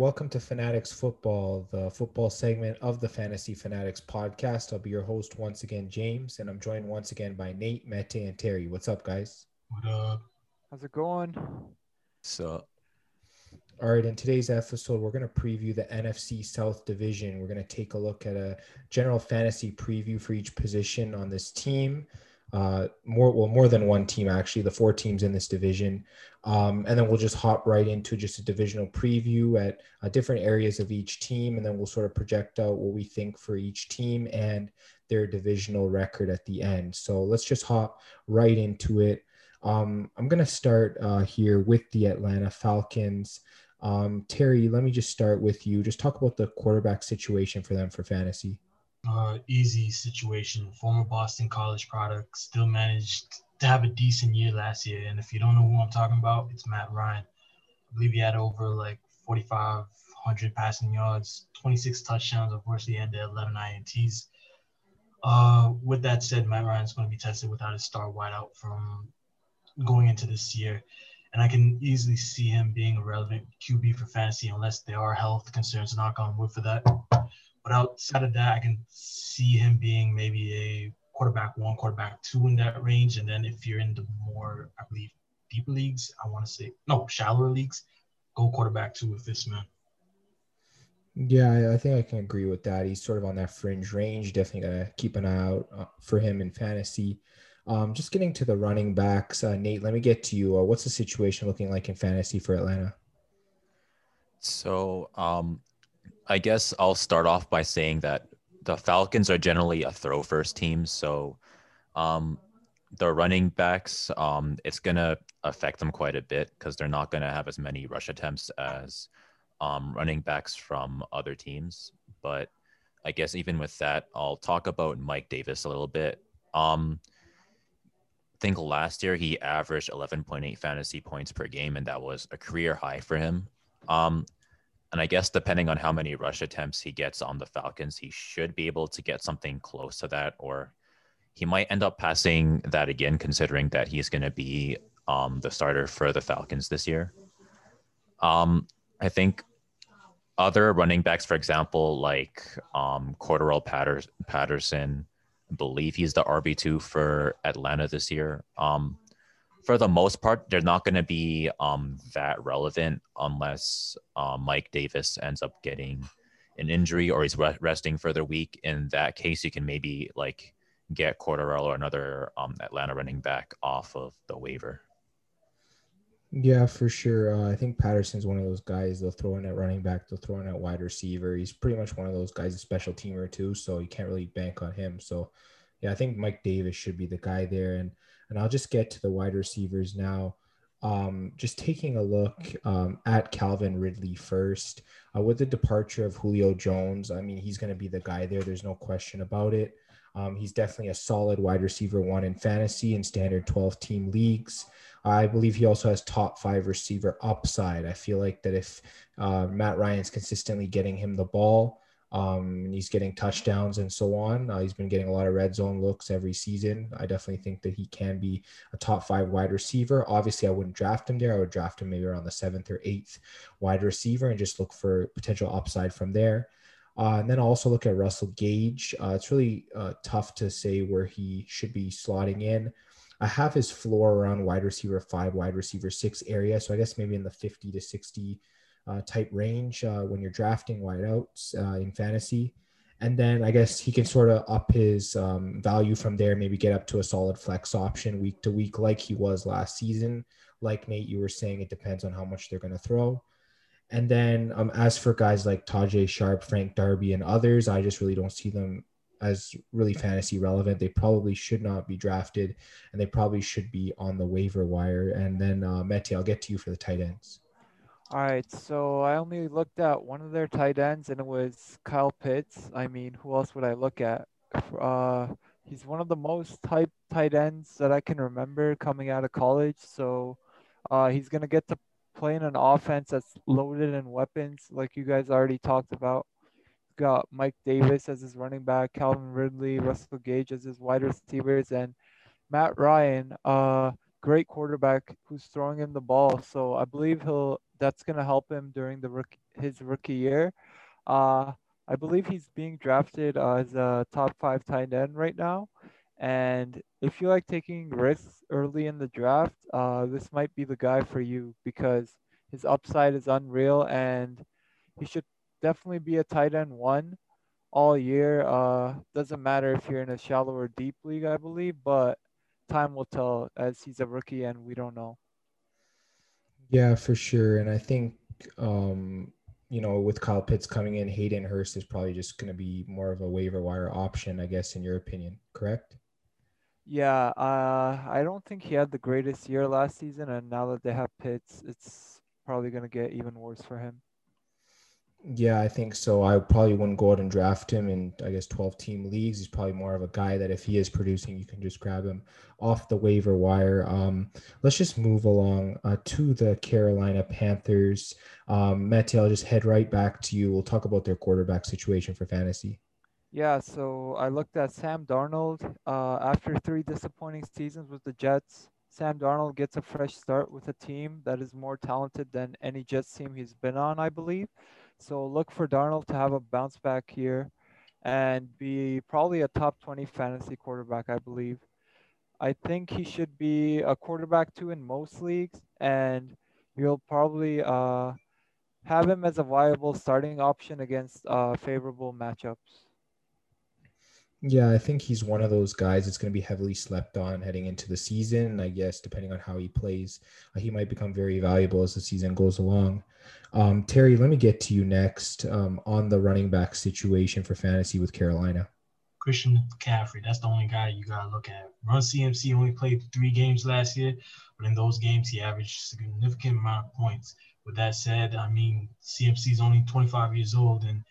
welcome to Fanatics Football, the football segment of the Fantasy Fanatics podcast. I'll be your host once again, James, and I'm joined once again by Nate, Mete, and Terry. What's up, guys? What up? How's it going? So, all right, in today's episode, we're going to preview the NFC South Division. We're going to take a look at a general fantasy preview for each position on this team. Uh, more well more than one team actually the four teams in this division. Um, and then we'll just hop right into just a divisional preview at uh, different areas of each team and then we'll sort of project out what we think for each team and their divisional record at the end. So let's just hop right into it. Um, i'm going to start uh, here with the atlanta falcons um, terry let me just start with you just talk about the quarterback situation for them for fantasy uh, easy situation. Former Boston College product, still managed to have a decent year last year. And if you don't know who I'm talking about, it's Matt Ryan. I believe he had over like 4,500 passing yards, 26 touchdowns. Of course, he had the 11 INTs. Uh, with that said, Matt Ryan's going to be tested without his star wideout from going into this year. And I can easily see him being a relevant QB for fantasy unless there are health concerns. Knock on wood for that. But outside of that, I can see him being maybe a quarterback one, quarterback two in that range. And then if you're in the more, I believe, deeper leagues, I want to say, no, shallower leagues, go quarterback two with this man. Yeah, I think I can agree with that. He's sort of on that fringe range. Definitely got to keep an eye out uh, for him in fantasy. Um, just getting to the running backs, uh, Nate, let me get to you. Uh, what's the situation looking like in fantasy for Atlanta? So um, I guess I'll start off by saying that the Falcons are generally a throw first team. So um, the running backs, um, it's going to affect them quite a bit because they're not going to have as many rush attempts as um, running backs from other teams. But I guess even with that, I'll talk about Mike Davis a little bit. Um, think last year he averaged 11.8 fantasy points per game, and that was a career high for him. Um, and I guess depending on how many rush attempts he gets on the Falcons, he should be able to get something close to that, or he might end up passing that again, considering that he's going to be um, the starter for the Falcons this year. Um, I think other running backs, for example, like um, Patterson, Believe he's the RB2 for Atlanta this year. Um, for the most part, they're not going to be um, that relevant unless uh, Mike Davis ends up getting an injury or he's re- resting for the week. In that case, you can maybe like get Cordarrelle or another um, Atlanta running back off of the waiver. Yeah, for sure. Uh, I think Patterson's one of those guys. They'll throw in at running back. They'll throw in at wide receiver. He's pretty much one of those guys, a special teamer too. So you can't really bank on him. So, yeah, I think Mike Davis should be the guy there. And and I'll just get to the wide receivers now. Um, just taking a look um, at Calvin Ridley first. Uh, with the departure of Julio Jones, I mean, he's going to be the guy there. There's no question about it. Um, he's definitely a solid wide receiver one in fantasy and standard 12 team leagues. I believe he also has top five receiver upside. I feel like that if uh, Matt Ryan's consistently getting him the ball, um, and he's getting touchdowns and so on. Uh, he's been getting a lot of red zone looks every season. I definitely think that he can be a top five wide receiver. Obviously, I wouldn't draft him there. I would draft him maybe around the seventh or eighth wide receiver and just look for potential upside from there. Uh, and then I'll also look at Russell Gage. Uh, it's really uh, tough to say where he should be slotting in. I have his floor around wide receiver five, wide receiver six area. So I guess maybe in the 50 to 60 uh, type range uh, when you're drafting wideouts uh, in fantasy. And then I guess he can sort of up his um, value from there, maybe get up to a solid flex option week to week, like he was last season. Like Nate, you were saying, it depends on how much they're going to throw. And then um, as for guys like Tajae Sharpe, Frank Darby, and others, I just really don't see them as really fantasy relevant. They probably should not be drafted, and they probably should be on the waiver wire. And then uh, Mete, I'll get to you for the tight ends. All right, so I only looked at one of their tight ends, and it was Kyle Pitts. I mean, who else would I look at? Uh, he's one of the most type tight ends that I can remember coming out of college. So uh, he's gonna get to play in an offense that's loaded in weapons, like you guys already talked about. got Mike Davis as his running back, Calvin Ridley, Russell Gage as his wide receivers, and Matt Ryan, uh, great quarterback who's throwing him the ball. So I believe he'll that's gonna help him during the rookie, his rookie year. Uh, I believe he's being drafted uh, as a top five tight end right now. And if you like taking risks early in the draft, uh, this might be the guy for you because his upside is unreal and he should definitely be a tight end one all year. Uh, doesn't matter if you're in a shallow or deep league, I believe, but time will tell as he's a rookie and we don't know. Yeah, for sure. And I think, um, you know, with Kyle Pitts coming in, Hayden Hurst is probably just going to be more of a waiver wire option, I guess, in your opinion, correct? Yeah, uh, I don't think he had the greatest year last season, and now that they have Pitts, it's probably going to get even worse for him. Yeah, I think so. I probably wouldn't go out and draft him in, I guess, 12 team leagues. He's probably more of a guy that if he is producing, you can just grab him off the waiver wire. Um, let's just move along uh, to the Carolina Panthers. Um, Matty, I'll just head right back to you. We'll talk about their quarterback situation for fantasy. Yeah, so I looked at Sam Darnold. Uh, after three disappointing seasons with the Jets, Sam Darnold gets a fresh start with a team that is more talented than any Jets team he's been on, I believe. So look for Darnold to have a bounce back here and be probably a top 20 fantasy quarterback, I believe. I think he should be a quarterback two in most leagues, and you'll probably uh, have him as a viable starting option against uh, favorable matchups. Yeah, I think he's one of those guys that's going to be heavily slept on heading into the season. I guess depending on how he plays, uh, he might become very valuable as the season goes along. Um, Terry, let me get to you next um, on the running back situation for fantasy with Carolina. Christian McCaffrey, that's the only guy you got to look at. Run CMC only played three games last year, but in those games, he averaged significant amount of points. With that said, I mean, CMC is only 25 years old and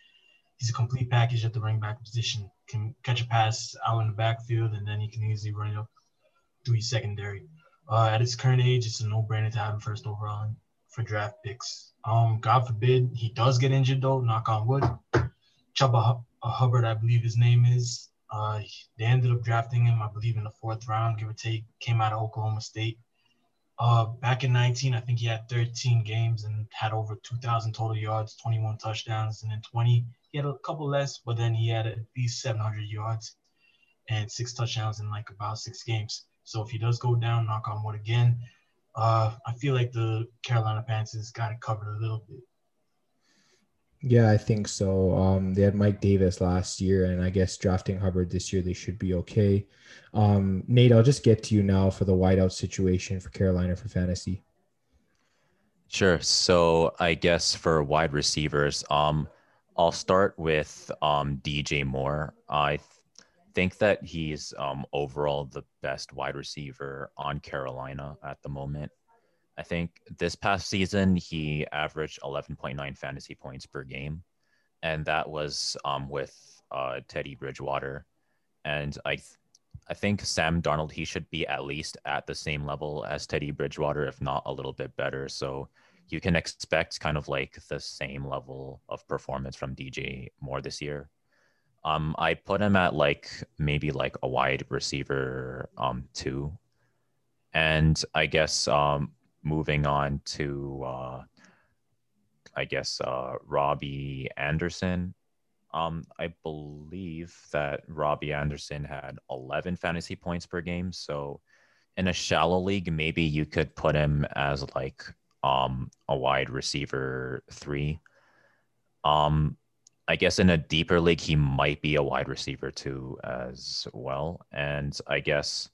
he's a complete package at the running back position can catch a pass out in the backfield, and then he can easily run it up through his secondary. Uh, at his current age, it's a no-brainer to have him first overall for draft picks. Um, God forbid he does get injured though. Knock on wood. Chuba uh, Hubbard, I believe his name is. Uh, they ended up drafting him, I believe, in the fourth round, give or take. Came out of Oklahoma State. Uh, back in 19, I think he had 13 games and had over 2,000 total yards, 21 touchdowns, and then 20 he had a couple less, but then he had at least 700 yards and six touchdowns in like about six games. So if he does go down, knock on wood again, uh, I feel like the Carolina Panthers got it covered a little bit. Yeah, I think so. Um, they had Mike Davis last year, and I guess drafting Hubbard this year, they should be okay. Um, Nate, I'll just get to you now for the wideout situation for Carolina for fantasy. Sure. So I guess for wide receivers, um, I'll start with um, DJ Moore. I th- think that he's um, overall the best wide receiver on Carolina at the moment. I think this past season he averaged 11.9 fantasy points per game, and that was um, with uh, Teddy Bridgewater. And I, th- I think Sam Darnold he should be at least at the same level as Teddy Bridgewater, if not a little bit better. So you can expect kind of like the same level of performance from DJ Moore this year. Um, I put him at like maybe like a wide receiver um two, and I guess um moving on to uh, I guess uh Robbie Anderson. Um, I believe that Robbie Anderson had 11 fantasy points per game. So in a shallow league, maybe you could put him as like um, a wide receiver three. Um, I guess in a deeper league, he might be a wide receiver too as well. And I guess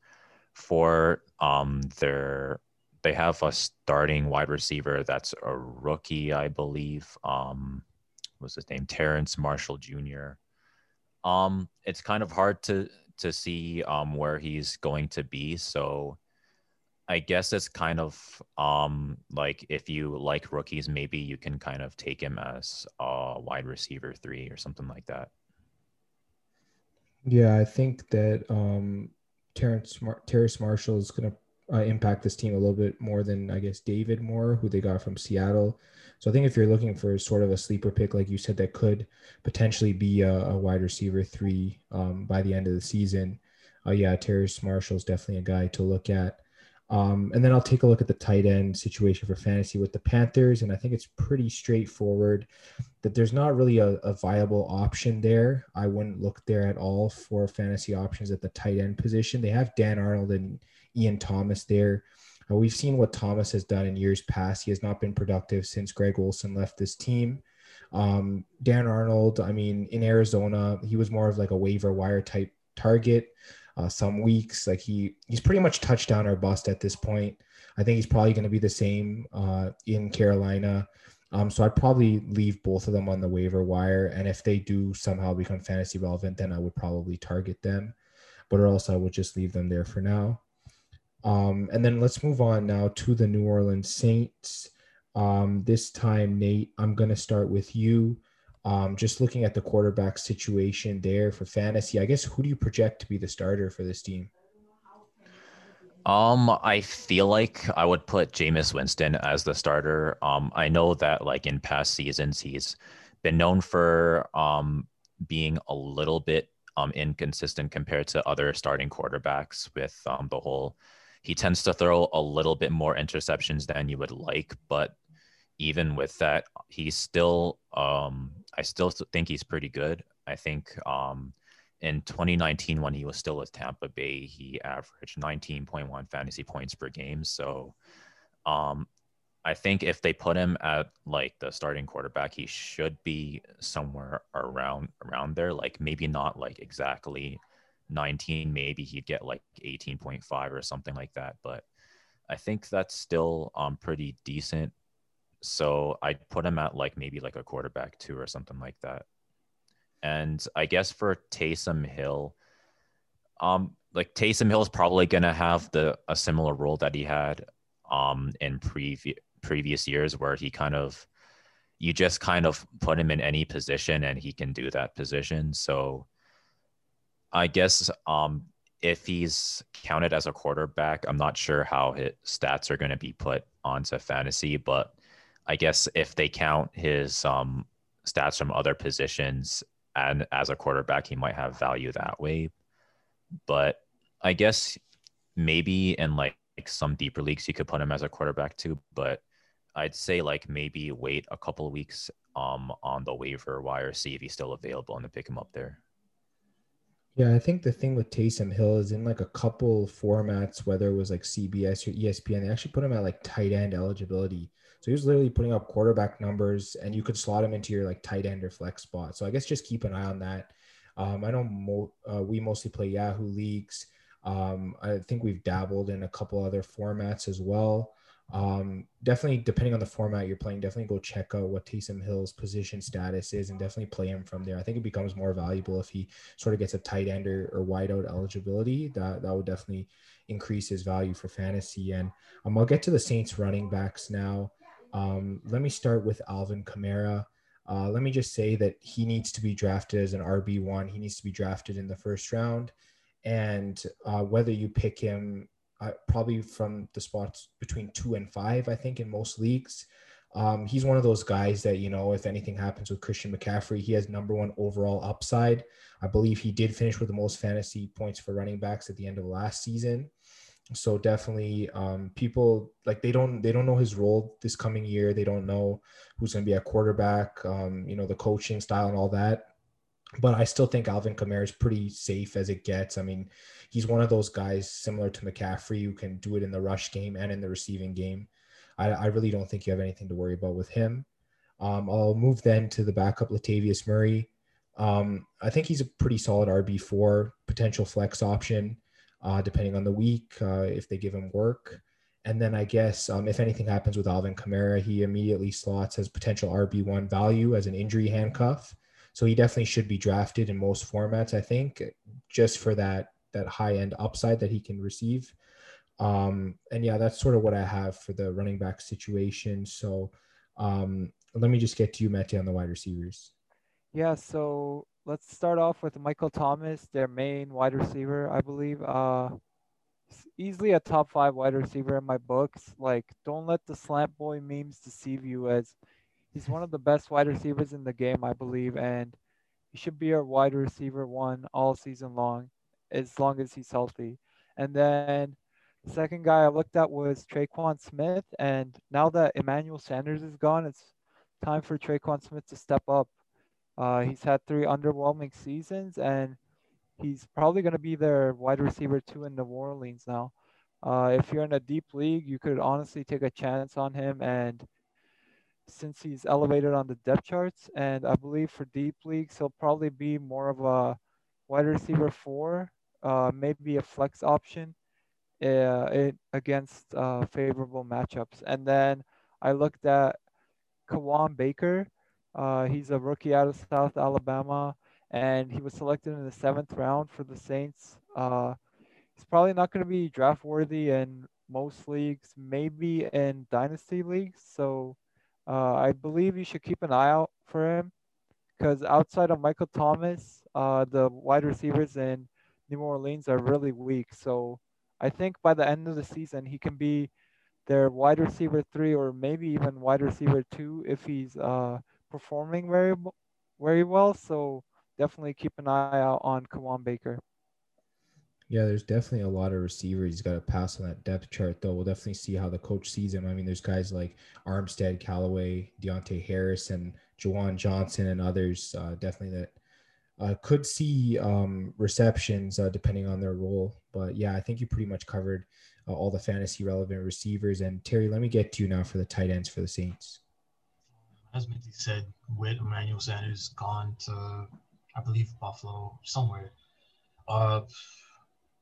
for um, their they have a starting wide receiver that's a rookie, I believe. Um, what's his name? Terrence Marshall Jr. Um, it's kind of hard to to see um where he's going to be. So I guess it's kind of um like if you like rookies, maybe you can kind of take him as a wide receiver three or something like that. Yeah, I think that um Terrace Mar- Marshall is gonna uh, impact this team a little bit more than I guess David Moore, who they got from Seattle. So I think if you're looking for sort of a sleeper pick, like you said, that could potentially be a, a wide receiver three um, by the end of the season, uh, yeah, Terrace Marshall is definitely a guy to look at. Um, and then I'll take a look at the tight end situation for fantasy with the Panthers. And I think it's pretty straightforward that there's not really a, a, viable option there. I wouldn't look there at all for fantasy options at the tight end position. They have Dan Arnold and Ian Thomas there. Uh, we've seen what Thomas has done in years past. He has not been productive since Greg Olsen left this team. Um, Dan Arnold, I mean, in Arizona, he was more of like a waiver wire type target uh, some weeks. Like he he's pretty much touchdown or bust at this point. I think he's probably going to be the same uh, in Carolina. Um, so I'd probably leave both of them on the waiver wire, and if they do somehow become fantasy relevant, then I would probably target them, but or else I would just leave them there for now. Um, and then let's move on now to the New Orleans Saints. Um, this time, Nate, I'm going to start with you. Um, just looking at the quarterback situation there for fantasy, I guess who do you project to be the starter for this team? Um, I feel like I would put Jameis Winston as the starter. Um, I know that like in past seasons he's been known for um being a little bit um inconsistent compared to other starting quarterbacks with um the whole he tends to throw a little bit more interceptions than you would like, but even with that, he's still um I still think he's pretty good. I think um in 2019 when he was still with Tampa Bay, he averaged 19.1 fantasy points per game. So um I think if they put him at like the starting quarterback, he should be somewhere around around there. Like maybe not like exactly 19, maybe he'd get like 18.5 or something like that. But I think that's still um pretty decent so I'd put him at like maybe like a quarterback two or something like that. And I guess for Taysom Hill, um, like Taysom Hill is probably gonna have the a similar role that he had um in previous previous years where he kind of you just kind of put him in any position and he can do that position. So I guess um if he's counted as a quarterback, I'm not sure how his stats are going to be put onto fantasy, but I guess if they count his um, stats from other positions and as a quarterback, he might have value that way. But I guess maybe in like, like some deeper leagues, you could put him as a quarterback too. But I'd say like maybe wait a couple of weeks um, on the waiver wire, see if he's still available, and pick him up there. Yeah, I think the thing with Taysom Hill is in like a couple formats, whether it was like CBS or ESPN, they actually put him at like tight end eligibility. So he was literally putting up quarterback numbers, and you could slot him into your like tight end or flex spot. So I guess just keep an eye on that. Um, I know mo- uh, we mostly play Yahoo leagues. Um, I think we've dabbled in a couple other formats as well. Um, definitely, depending on the format you're playing, definitely go check out what Taysom Hill's position status is and definitely play him from there. I think it becomes more valuable if he sort of gets a tight end or, or wide out eligibility. That that would definitely increase his value for fantasy. And um, I'll get to the Saints running backs now. Um, let me start with Alvin Kamara. Uh, let me just say that he needs to be drafted as an RB1. He needs to be drafted in the first round. And uh, whether you pick him uh, probably from the spots between two and five, I think, in most leagues, um, he's one of those guys that, you know, if anything happens with Christian McCaffrey, he has number one overall upside. I believe he did finish with the most fantasy points for running backs at the end of last season so definitely um, people like they don't they don't know his role this coming year. They don't know who's going to be a quarterback um, you know the coaching style and all that. But i still think alvin kamara is pretty safe as it gets. I mean he's one of those guys similar to mccaffrey who can do it in the rush game and in the receiving game. I, I really don't think you have anything to worry about with him. Um, i'll move then to the backup latavius murray. Um, i think he's a pretty solid rb4 potential flex option uh, depending on the week, uh, if they give him work. And then I guess um, if anything happens with Alvin Kamara, he immediately slots as potential RB1 value as an injury handcuff. So he definitely should be drafted in most formats, I think, just for that that high end upside that he can receive. Um, and yeah, that's sort of what I have for the running back situation. So um, let me just get to you, Matty, on the wide receivers. Yeah, so let's start off with Michael Thomas, their main wide receiver, I believe. Uh, easily a top five wide receiver in my books. Like, don't let the slant boy memes deceive you, as he's one of the best wide receivers in the game, I believe, and he should be our wide receiver one all season long, as long as he's healthy. And then the second guy I looked at was Tre'Quan Smith, and now that Emmanuel Sanders is gone, it's time for Tre'Quan Smith to step up. Uh, he's had three underwhelming seasons, and he's probably going to be their wide receiver two in New Orleans now. Uh, if you're in a deep league, you could honestly take a chance on him. And since he's elevated on the depth charts, and I believe for deep leagues, he'll probably be more of a wide receiver four, uh, maybe a flex option uh, it, against uh, favorable matchups. And then I looked at Kawaan Baker. Uh, he's a rookie out of South Alabama, and he was selected in the seventh round for the Saints. Uh, he's probably not going to be draft worthy in most leagues, maybe in dynasty leagues. So uh, I believe you should keep an eye out for him because outside of Michael Thomas, uh, the wide receivers in New Orleans are really weak. So I think by the end of the season, he can be their wide receiver three or maybe even wide receiver two if he's uh, performing very very well. So definitely keep an eye out on Kawaan Baker. Yeah, there's definitely a lot of receivers he's got to pass on that depth chart, though. We'll definitely see how the coach sees him. I mean, there's guys like Armstead, Callaway, Deonte Harris, and Juwan Johnson, and others uh, definitely that uh, could see um, receptions uh, depending on their role. But yeah, I think you pretty much covered uh, all the fantasy relevant receivers. And Terry, let me get to you now for the tight ends for the Saints. As Minty said, with Emmanuel Sanders gone to, I believe, Buffalo, somewhere, uh,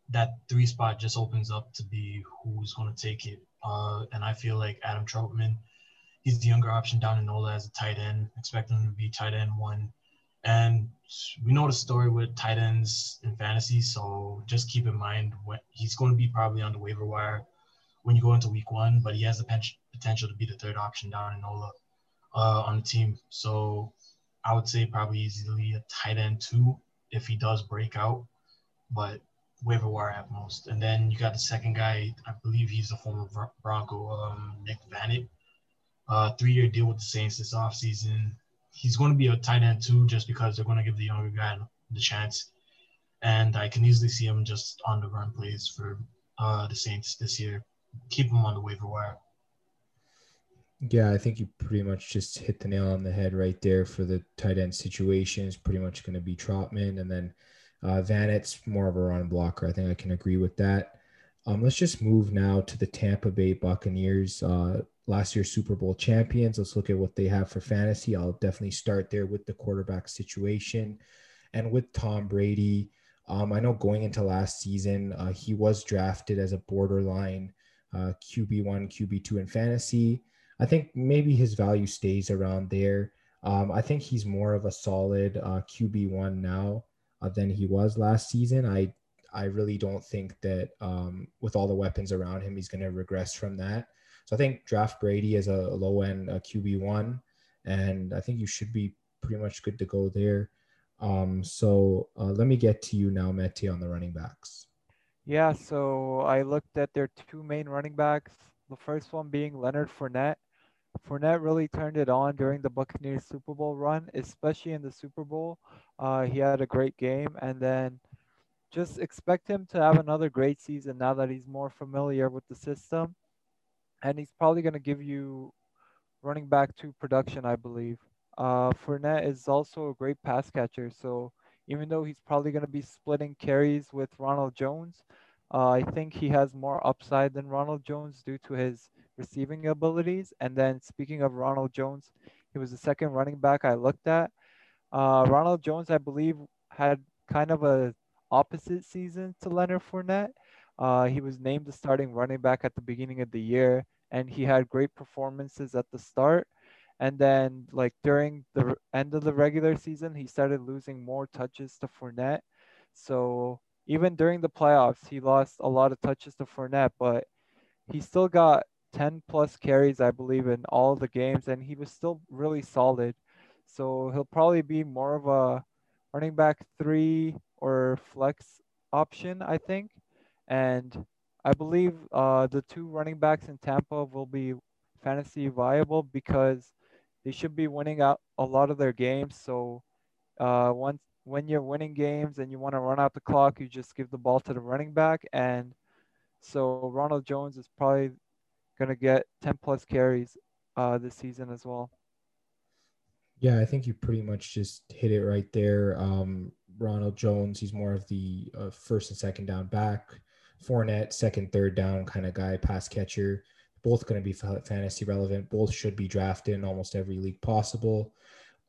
that three spot just opens up to be who's going to take it. Uh, and I feel like Adam Trautman, he's the younger option down in NOLA as a tight end, expecting him to be tight end one. And we know the story with tight ends in fantasy, so just keep in mind what he's going to be probably on the waiver wire when you go into week one, but he has the potential to be the third option down in NOLA uh, on the team. So I would say probably easily a tight end two if he does break out, but waiver wire at most. And then you got the second guy, I believe he's a former Bronco, um, Nick Vannett. Uh, three year deal with the Saints this offseason he's going to be a tight end too, just because they're going to give the younger guy the chance. And I can easily see him just on the run plays for uh, the Saints this year. Keep him on the waiver wire. Yeah, I think you pretty much just hit the nail on the head right there for the tight end situation. Is pretty much going to be Trautman, and then uh, Vannett's more of a run blocker. I think I can agree with that. Um, let's just move now to the Tampa Bay Buccaneers. Uh, last year's Super Bowl champions. Let's look at what they have for fantasy. I'll definitely start there with the quarterback situation and with Tom Brady. Um, I know going into last season, uh, he was drafted as a borderline uh, QB1, QB2 in fantasy. I think maybe his value stays around there. Um, I think he's more of a solid uh, QB1 now uh, than he was last season. I I really don't think that um, with all the weapons around him, he's going to regress from that. So I think draft Brady as a low end QB one, and I think you should be pretty much good to go there. Um, so uh, let me get to you now, Mete, on the running backs. Yeah, so I looked at their two main running backs. The first one being Leonard Fournette. Fournette really turned it on during the Buccaneers Super Bowl run, especially in the Super Bowl. Uh, he had a great game, and then just expect him to have another great season now that he's more familiar with the system and he's probably going to give you running back to production, I believe. Uh, Fournette is also a great pass catcher, so even though he's probably going to be splitting carries with Ronald Jones, uh, I think he has more upside than Ronald Jones due to his receiving abilities. And then speaking of Ronald Jones, he was the second running back I looked at. Uh, Ronald Jones, I believe, had kind of a opposite season to Leonard Fournette. Uh, he was named the starting running back at the beginning of the year, and he had great performances at the start. And then, like during the end of the regular season, he started losing more touches to Fournette. So even during the playoffs, he lost a lot of touches to Fournette, but he still got 10 plus carries, I believe, in all the games, and he was still really solid. So he'll probably be more of a running back three or flex option, I think. And I believe uh, the two running backs in Tampa will be fantasy viable because they should be winning out a lot of their games. So uh, once when you're winning games and you want to run out the clock, you just give the ball to the running back. And so Ronald Jones is probably going to get 10 plus carries uh, this season as well. Yeah, I think you pretty much just hit it right there. Um, Ronald Jones, he's more of the uh, first and second down back. Fournette, second, third down kind of guy, pass catcher. Both going to be fantasy relevant. Both should be drafted in almost every league possible.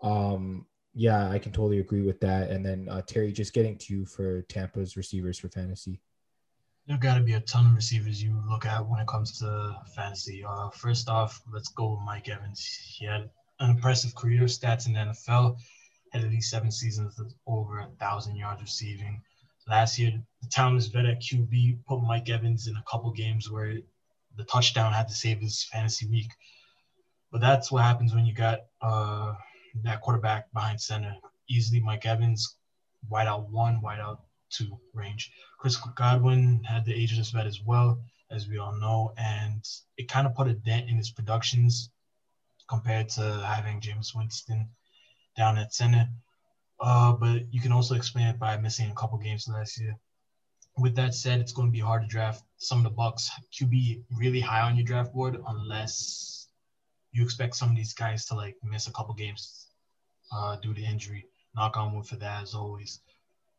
Um, yeah, I can totally agree with that. And then uh, Terry, just getting to you for Tampa's receivers for fantasy. There's got to be a ton of receivers you look at when it comes to fantasy. Uh, first off, let's go with Mike Evans. He had an impressive career stats in the NFL. Had at least seven seasons of over a thousand yards receiving. Last year, the Talmadge vet at QB put Mike Evans in a couple games where the touchdown had to save his fantasy week. But that's what happens when you got uh, that quarterback behind center. Easily Mike Evans, wide out one, wide out two range. Chris Godwin had the ageless vet as well, as we all know, and it kind of put a dent in his productions compared to having Jameis Winston down at center. Uh, but you can also explain it by missing a couple games last year. With that said, it's going to be hard to draft some of the Bucs QB really high on your draft board unless you expect some of these guys to like miss a couple games uh, due to injury. Knock on wood for that as always.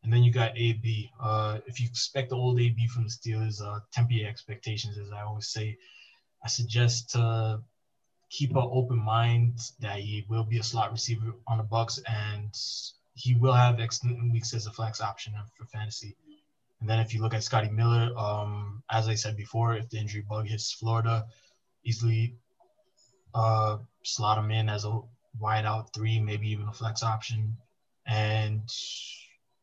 And then you got AB. Uh, if you expect the old AB from the Steelers, uh, temper expectations, as I always say. I suggest to keep an open mind that he will be a slot receiver on the Bucs, and he will have excellent weeks as a flex option for fantasy. And then if you look at Scotty Miller, um, as I said before, if the injury bug hits Florida, easily uh, slot him in as a wide out three, maybe even a flex option. And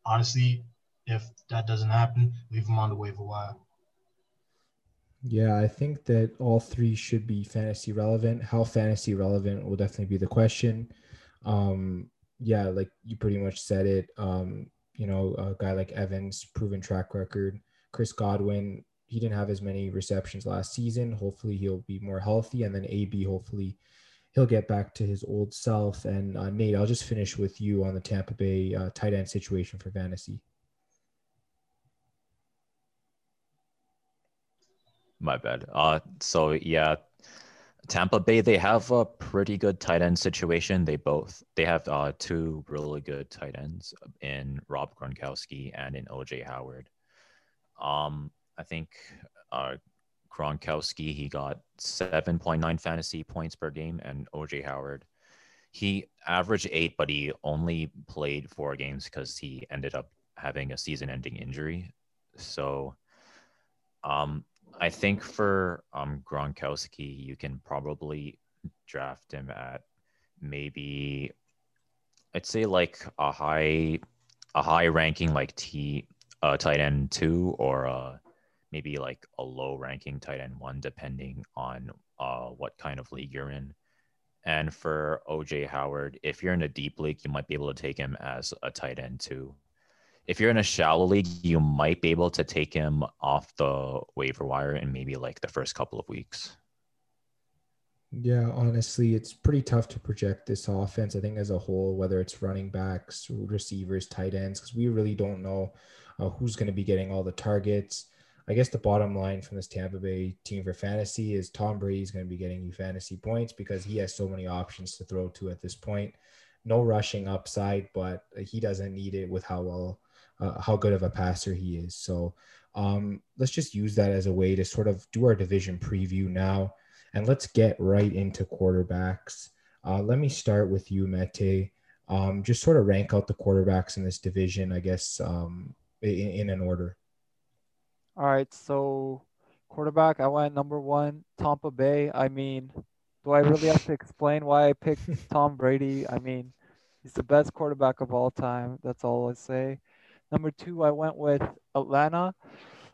honestly, if that doesn't happen, leave him on the waiver wire. Yeah, I think that all three should be fantasy relevant. How fantasy relevant will definitely be the question. Um, yeah, like you pretty much said it. Um, you know, a guy like Evans, proven track record. Chris Godwin, he didn't have as many receptions last season. Hopefully, he'll be more healthy. And then AB, hopefully, he'll get back to his old self. And uh, Nate, I'll just finish with you on the Tampa Bay uh, tight end situation for fantasy. My bad. Uh, so yeah, Tampa Bay, they have a pretty good tight end situation. They both they have uh, two really good tight ends in Rob Gronkowski and in OJ Howard. Um, I think uh, Gronkowski he got seven point nine fantasy points per game, and OJ Howard he averaged eight, but he only played four games because he ended up having a season-ending injury. So, um, I think for um, Gronkowski, you can probably draft him at maybe I'd say like a high a high ranking like T uh, tight end two or uh, maybe like a low ranking tight end one depending on uh, what kind of league you're in. And for OJ Howard, if you're in a deep league, you might be able to take him as a tight end two if you're in a shallow league, you might be able to take him off the waiver wire in maybe like the first couple of weeks. Yeah, honestly, it's pretty tough to project this offense. I think as a whole, whether it's running backs, receivers, tight ends, because we really don't know uh, who's going to be getting all the targets. I guess the bottom line from this Tampa Bay team for fantasy is Tom Brady is going to be getting you fantasy points because he has so many options to throw to at this point. No rushing upside, but he doesn't need it with how well uh, how good of a passer he is. So um, let's just use that as a way to sort of do our division preview now. And let's get right into quarterbacks. Uh, let me start with you, Mete. Um, just sort of rank out the quarterbacks in this division, I guess, um, in, in an order. All right. So, quarterback, I went number one, Tampa Bay. I mean, do I really have to explain why I picked Tom Brady? I mean, he's the best quarterback of all time. That's all I say. Number two, I went with Atlanta.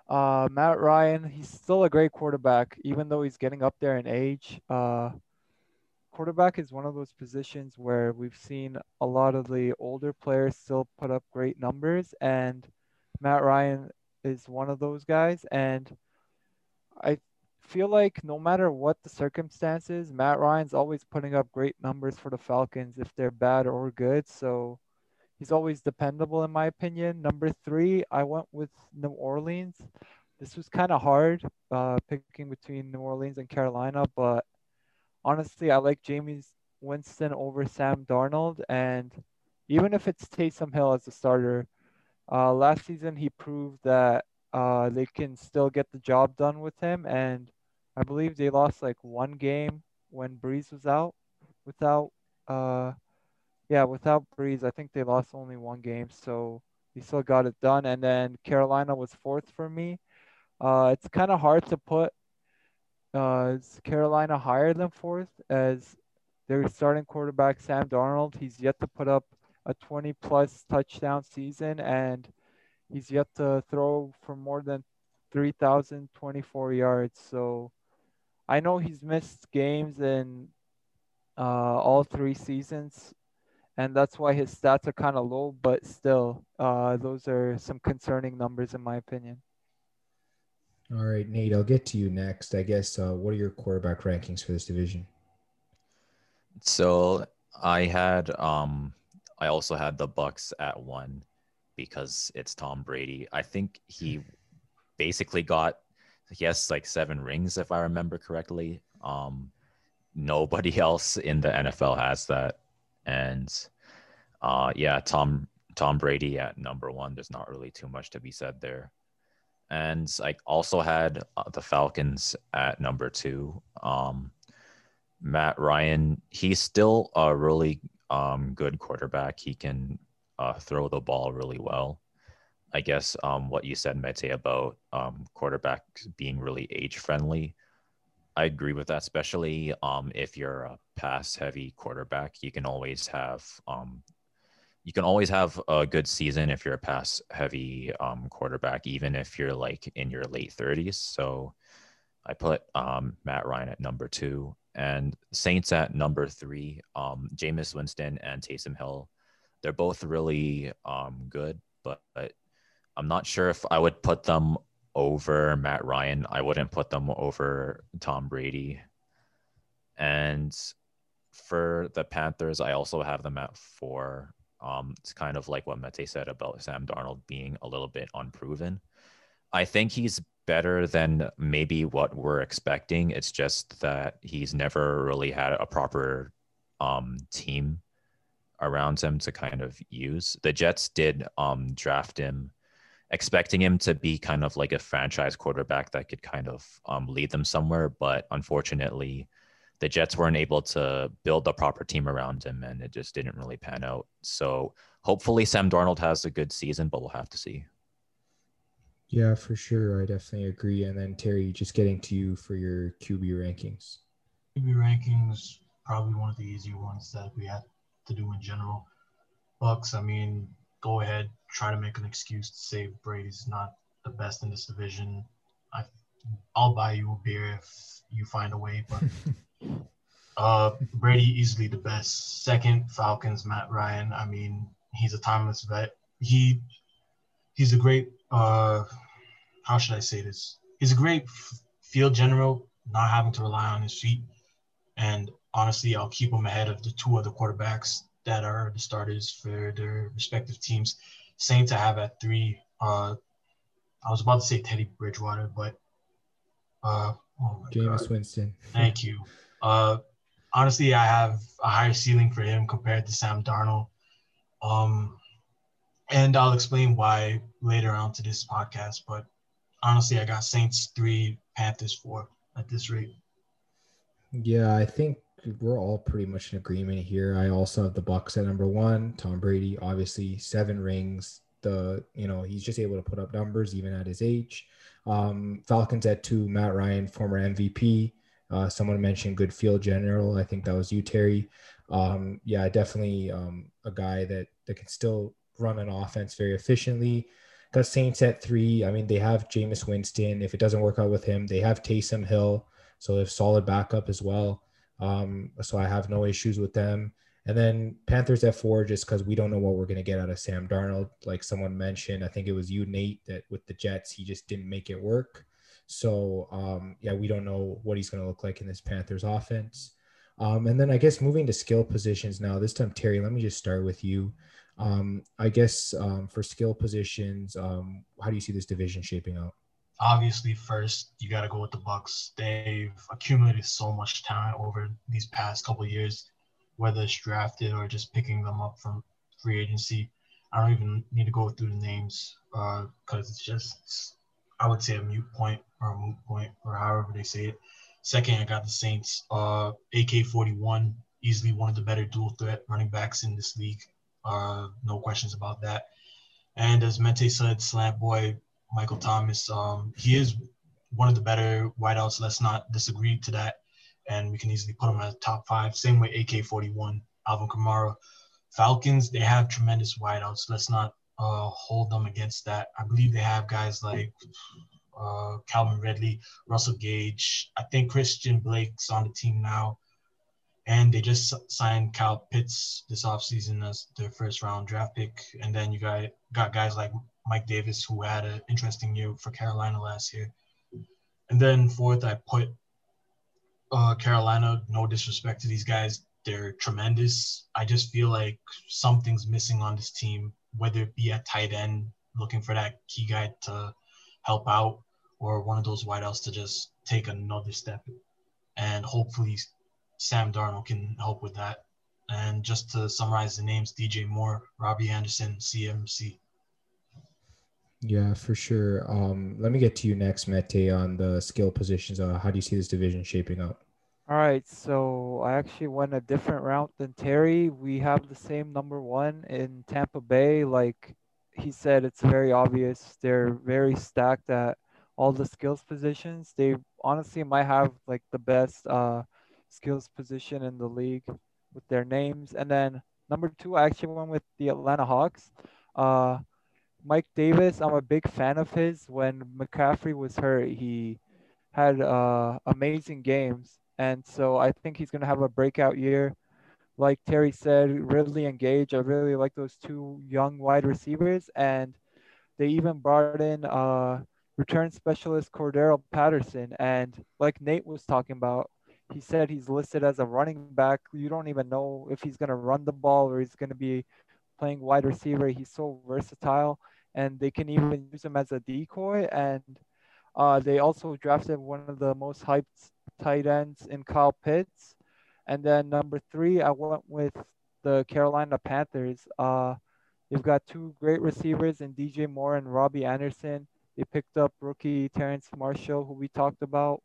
Uh, Matt Ryan, he's still a great quarterback, even though he's getting up there in age. Uh, quarterback is one of those positions where we've seen a lot of the older players still put up great numbers, and Matt Ryan is one of those guys. And I feel like no matter what the circumstances, Matt Ryan's always putting up great numbers for the Falcons if they're bad or good. So he's always dependable in my opinion. Number three, I went with New Orleans. This was kind of hard uh, picking between New Orleans and Carolina, but honestly, I like Jameis Winston over Sam Darnold. And even if it's Taysom Hill as a starter, uh, last season he proved that uh, they can still get the job done with him. And I believe they lost like one game when Brees was out without uh yeah, without Brees. I think they lost only one game, so he still got it done. And then Carolina was fourth for me. Uh, it's kind of hard to put uh, Carolina higher than fourth as their starting quarterback Sam Darnold. He's yet to put up a 20 plus touchdown season, and he's yet to throw for more than 3,024 yards. So I know he's missed games in uh, all three seasons and that's why his stats are kind of low. But still, uh, those are some concerning numbers in my opinion. All right, Nate, I'll get to you next. I guess. Uh, what are your quarterback rankings for this division? So I had, um, I also had the Bucs at one because it's Tom Brady. I think he basically got, he has like seven rings if I remember correctly. Um, nobody else in the NFL has that and uh, yeah, Tom Tom Brady at number one. There's not really too much to be said there. And I also had uh, the Falcons at number two. Um, Matt Ryan, he's still a really um, good quarterback. He can uh, throw the ball really well. I guess um, what you said, Mete, about um, quarterbacks being really age friendly. I agree with that, especially um, if you're a pass heavy quarterback. You can always have um, you can always have a good season if you're a pass heavy um, quarterback, even if you're like in your late 30s. So I put um, Matt Ryan at number two and Saints at number three. Um, Jameis Winston and Taysom Hill, they're both really um, good, but, but I'm not sure if I would put them over Matt Ryan. I wouldn't put them over Tom Brady. And for the Panthers, I also have them at four. Um, it's kind of like what Mete said about Sam Darnold being a little bit unproven. I think he's better than maybe what we're expecting. It's just that he's never really had a proper um, team around him to kind of use. The Jets did um, draft him expecting him to be kind of like a franchise quarterback that could kind of um, lead them somewhere. But unfortunately, the Jets weren't able to build the proper team around him, and it just didn't really pan out. So hopefully, Sam Darnold has a good season, but we'll have to see. Yeah, for sure. I definitely agree. And then Terry, just getting to you for your QB rankings. QB rankings, probably one of the easier ones that we had to do in general. Bucs, I mean, go ahead, try to make an excuse to say Brady's not the best in this division. I, I'll buy you a beer if you find a way, but uh, Brady easily the best. Second, Falcons, Matt Ryan. I mean, he's a timeless vet. He he's a great uh, how should I say this? He's a great f- field general, not having to rely on his feet. And honestly, I'll keep him ahead of the two other quarterbacks that are the starters for their respective teams. Saints I have at three. Uh, I was about to say Teddy Bridgewater, but uh, oh Jameis God. Winston. Thank you. Uh, honestly, I have a higher ceiling for him compared to Sam Darnold. Um, and I'll explain why later on to this podcast. But honestly, I got Saints three, Panthers four at this rate. Yeah, I think we're all pretty much in agreement here. I also have the Bucs at number one. Tom Brady, obviously, seven rings. The you know he's just able to put up numbers even at his age. Um, Falcons at two. Matt Ryan, former MVP. Uh, someone mentioned good field general. I think that was you, Terry. Um, yeah, definitely um, a guy that that can still run an offense very efficiently. Got Saints at three. I mean, they have Jameis Winston. If it doesn't work out with him, they have Taysom Hill, so they have solid backup as well. Um, so I have no issues with them. And then Panthers at four, just because we don't know what we're going to get out of Sam Darnold. Like someone mentioned, I think it was you, Nate, that with the Jets, he just didn't make it work. So um, yeah, we don't know what he's going to look like in this Panthers offense. Um, and then I guess moving to skill positions now. This time, Terry, let me just start with you. Um, I guess um, for skill positions, um, how do you see this division shaping out? Obviously, first you got to go with the Bucs. They've accumulated so much talent over these past couple years, whether it's drafted or just picking them up from free agency. I don't even need to go through the names because uh, it's just, I would say, a mute point or a moot point or however they say it. Second, I got the Saints. Uh, AK 41, easily one of the better dual threat running backs in this league. Uh, no questions about that. And as Mete said, slant boy Michael Thomas, um, he is one of the better wideouts. Let's not disagree to that. And we can easily put him at top five. Same way AK 41, Alvin Kamara. Falcons, they have tremendous wideouts. Let's not uh, hold them against that. I believe they have guys like uh, Calvin Ridley, Russell Gage. I think Christian Blake's on the team now and they just signed Kyle Pitts this offseason as their first round draft pick. And then you got got guys like Mike Davis who had an interesting year for Carolina last year. And then fourth, I put uh, Carolina. No disrespect to these guys, they're tremendous. I just feel like something's missing on this team, whether it be at tight end, looking for that key guy to help out, or one of those wideouts to just take another step and hopefully Sam Darnold can help with that. And just to summarize the names, DJ Moore, Robbie Anderson, CMC. Yeah, for sure. Um, let me get to you next, Mete, on the skill positions. Uh, how do you see this division shaping up? All right, so I actually went a different route than Terry. We have the same number one in Tampa Bay. Like he said, it's very obvious. They're very stacked at all the skills positions. They honestly might have like the best uh, skills position in the league with their names. And then number two, I actually went with the Atlanta Hawks. Uh, Mike Davis, I'm a big fan of his. When McCaffrey was hurt, he had uh, amazing games. And so I think he's going to have a breakout year. Like Terry said, Ridley and Gage. I really like those two young wide receivers. And they even brought in uh, return specialist Cordarrelle Patterson. And like Nate was talking about, he said he's listed as a running back. You don't even know if he's going to run the ball or he's going to be playing wide receiver. He's so versatile, and they can even use him as a decoy. And uh, they also drafted one of the most hyped tight ends in Kyle Pitts. And then number three, I went with the Carolina Panthers. Uh, they've got two great receivers in DJ Moore and Robbie Anderson. They picked up rookie Terrace Marshall, who we talked about.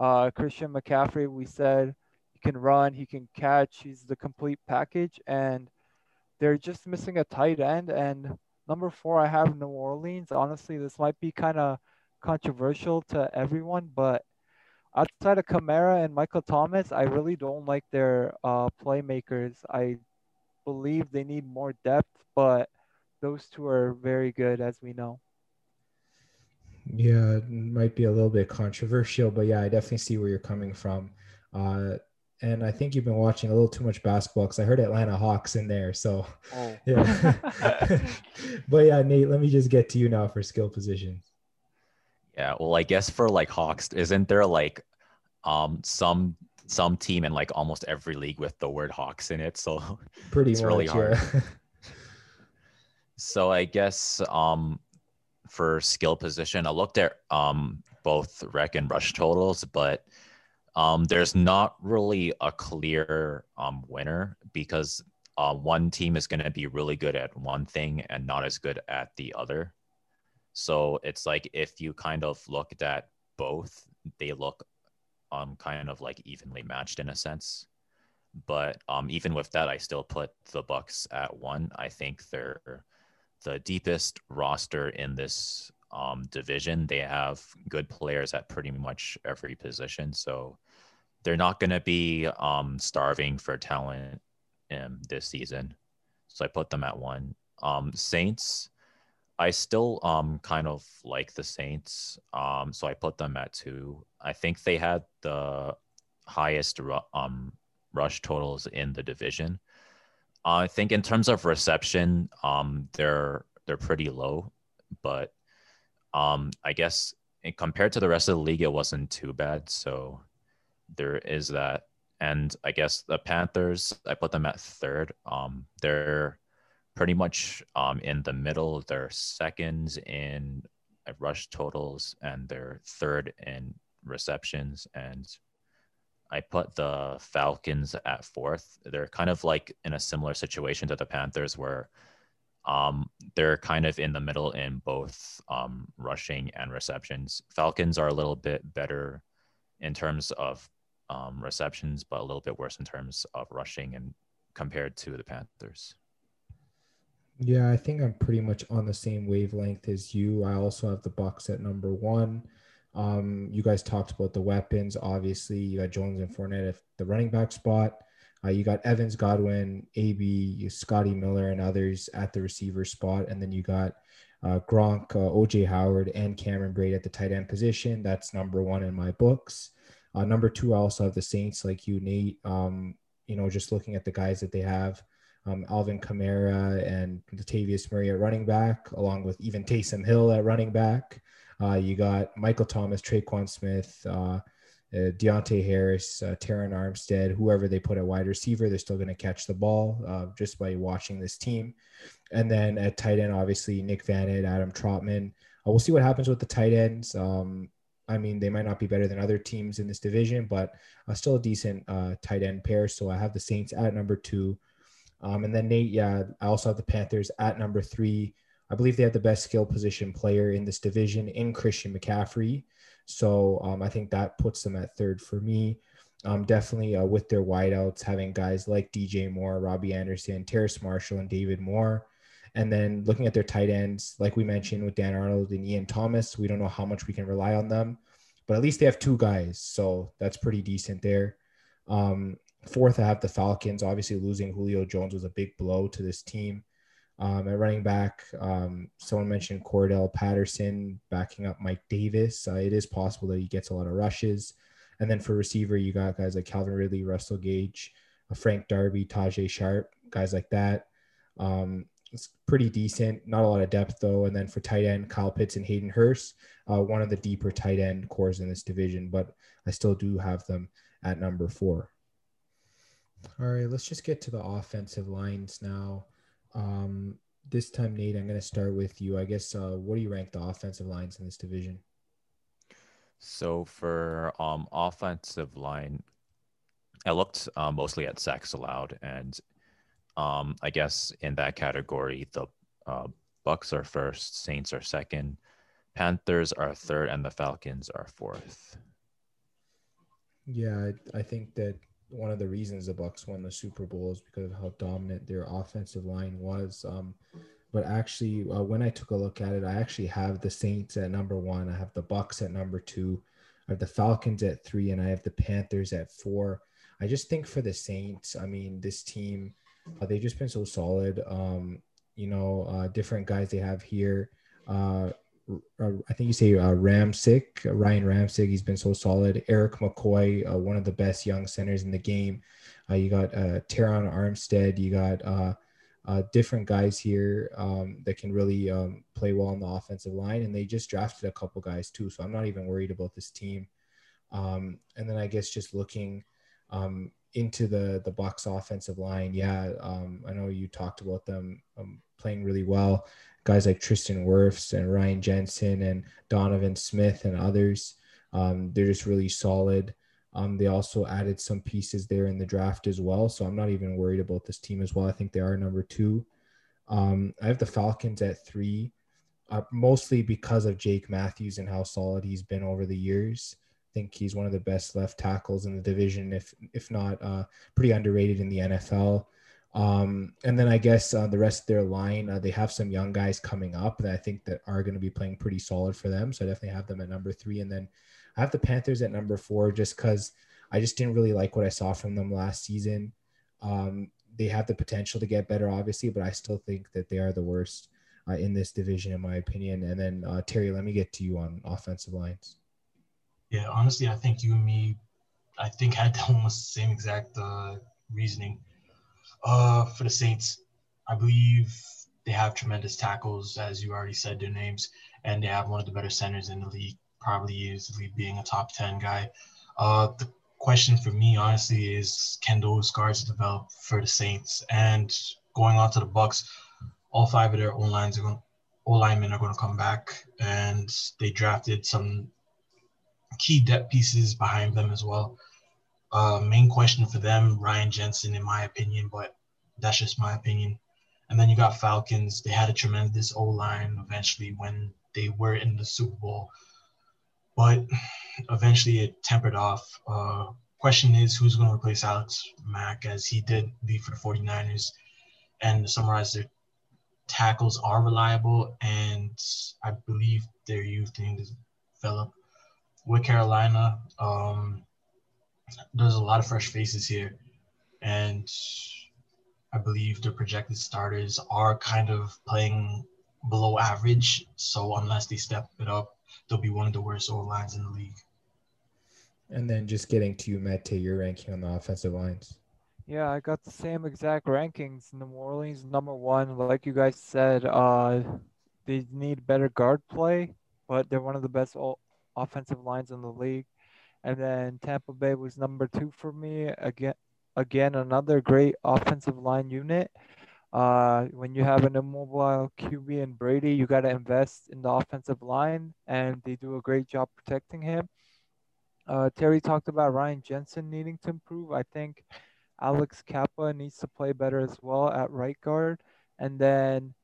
Uh, Christian McCaffrey, we said he can run, he can catch, he's the complete package, and they're just missing a tight end. And number four, I have New Orleans. Honestly, this might be kind of controversial to everyone, but outside of Kamara and Michael Thomas, I really don't like their uh, playmakers. I believe they need more depth, but those two are very good, as we know. Yeah, it might be a little bit controversial, but yeah, I definitely see where you're coming from. Uh, and I think you've been watching a little too much basketball because I heard Atlanta Hawks in there. So, oh. yeah. but yeah, Nate, let me just get to you now for skill positions. Yeah, well, I guess for like Hawks, isn't there like um some some team in like almost every league with the word Hawks in it? So pretty it's much, really hard. Yeah. so I guess um for skill position. I looked at um, both rec and rush totals, but um, there's not really a clear um, winner because uh, one team is going to be really good at one thing and not as good at the other. So it's like if you kind of looked at both, they look um kind of like evenly matched in a sense. But um, even with that, I still put the Bucs at one. I think they're the deepest roster in this um, division. They have good players at pretty much every position, so they're not going to be um, starving for talent in this season. So I put them at one. Um, Saints, I still um, kind of like the Saints, um, so I put them at two. I think they had the highest ru- um, rush totals in the division. I think in terms of reception, um, they're they're pretty low, but um, I guess compared to the rest of the league, it wasn't too bad. So there is that. And I guess the Panthers, I put them at third. Um, they're pretty much um, in the middle. They're second in rush totals and they're third in receptions. And I put the Falcons at fourth. They're kind of like in a similar situation to the Panthers where um, they're kind of in the middle in both um, rushing and receptions. Falcons are a little bit better in terms of um, receptions, but a little bit worse in terms of rushing and compared to the Panthers. Yeah, I think I'm pretty much on the same wavelength as you. I also have the Bucs at number one. Um, you guys talked about the weapons. Obviously, you got Jones and Fournette at the running back spot. Uh, you got Evans, Godwin, AB, Scotty Miller, and others at the receiver spot, and then you got uh, Gronk, uh, OJ Howard, and Cameron Brate at the tight end position. That's number one in my books. Uh, number two, I also have the Saints, like you, Nate. Um, you know, just looking at the guys that they have um, Alvin Kamara and Latavius Murray at running back, along with even Taysom Hill at running back. Uh, you got Michael Thomas, Tre'Quan Smith, uh, uh, Deonte Harris, uh, Terron Armstead, whoever they put at wide receiver, they're still going to catch the ball uh, just by watching this team. And then at tight end, obviously Nick Vannett, Adam Trautman. Uh, we'll see what happens with the tight ends. Um, I mean, they might not be better than other teams in this division, but uh, still a decent uh, tight end pair. So I have the Saints at number two. Um, and then Nate, yeah, I also have the Panthers at number three. I believe they have the best skill position player in this division in Christian McCaffrey. So um, I think that puts them at third for me. Um, definitely uh, with their wideouts, having guys like DJ Moore, Robbie Anderson, Terrace Marshall, and David Moore. And then looking at their tight ends, like we mentioned with Dan Arnold and Ian Thomas, we don't know how much we can rely on them, but at least they have two guys. So that's pretty decent there. Um, Fourth, I have the Falcons. Obviously, losing Julio Jones was a big blow to this team. Um, at running back, um, someone mentioned Cordarrelle Patterson backing up Mike Davis. Uh, it is possible that he gets a lot of rushes. And then for receiver, you got guys like Calvin Ridley, Russell Gage, uh, Frank Darby, Tajae Sharpe, guys like that. Um, it's pretty decent. Not a lot of depth though. And then for tight end, Kyle Pitts and Hayden Hurst, uh, one of the deeper tight end cores in this division, but I still do have them at number four. All right, let's just get to the offensive lines now. Um, this time, Nate, I'm going to start with you. I guess, uh, what do you rank the offensive lines in this division? So for um, offensive line, I looked uh, mostly at sacks allowed, and um, I guess in that category, the uh, Bucs are first, Saints are second, Panthers are third, and the Falcons are fourth. Yeah, I, I think that one of the reasons the Bucs won the Super Bowl is because of how dominant their offensive line was. Um, but actually, uh, when I took a look at it, I actually have the Saints at number one. I have the Bucs at number two. I have the Falcons at three, and I have the Panthers at four. I just think for the Saints, I mean, this team, uh, they've just been so solid. Um, you know, uh, different guys they have here. Uh, uh, I think you say uh, Ramczyk, uh, Ryan Ramsick. He's been so solid. Erik McCoy, uh, one of the best young centers in the game. Uh, you got uh, Terron Armstead. You got different guys here um, that can really um, play well on the offensive line, and they just drafted a couple guys too. So I'm not even worried about this team. Um, and then I guess just looking um, into the the Bucs offensive line, yeah, um, I know you talked about them um, playing really well guys like Tristan Wirfs and Ryan Jensen and Donovan Smith and others. Um, they're just really solid. Um, they also added some pieces there in the draft as well. So I'm not even worried about this team as well. I think they are number two. Um, I have the Falcons at three, uh, mostly because of Jake Matthews and how solid he's been over the years. I think he's one of the best left tackles in the division, if if not uh, pretty underrated in the NFL. Um, and then I guess uh, the rest of their line, uh, they have some young guys coming up that I think that are going to be playing pretty solid for them. So I definitely have them at number three. And then I have the Panthers at number four just because I just didn't really like what I saw from them last season. Um, they have the potential to get better, obviously, but I still think that they are the worst uh, in this division, in my opinion. And then uh, Terry, let me get to you on offensive lines. Yeah, honestly, I think you and me, I think had almost the same exact uh, reasoning uh, for the Saints, I believe they have tremendous tackles, as you already said their names, and they have one of the better centers in the league. probably easily being a top 10 guy. Uh, the question for me, honestly, is can those guards develop for the Saints? And going on to the Bucs, all five of their O lines are going, O linemen are going to come back, and they drafted some key depth pieces behind them as well. Uh, main question for them, Ryan Jensen, in my opinion, but that's just my opinion. And then you got Falcons. They had a tremendous O line eventually when they were in the Super Bowl, but eventually it tempered off. Uh, question is who's going to replace Alex Mack as he did leave for the 49ers. And to summarize, their tackles are reliable, and I believe their youth is develop. With Carolina, um, there's a lot of fresh faces here, and I believe the projected starters are kind of playing below average. So unless they step it up, they'll be one of the worst O lines in the league. And then just getting to you, Mete, your ranking on the offensive lines. Yeah, I got the same exact rankings. New Orleans number one, like you guys said, uh, they need better guard play, but they're one of the best offensive lines in the league. And then Tampa Bay was number two for me. Again, again, another great offensive line unit. Uh, when you have an immobile QB and Brady, you got to invest in the offensive line, and they do a great job protecting him. Uh, Terry talked about Ryan Jensen needing to improve. I think Alex Cappa needs to play better as well at right guard. And then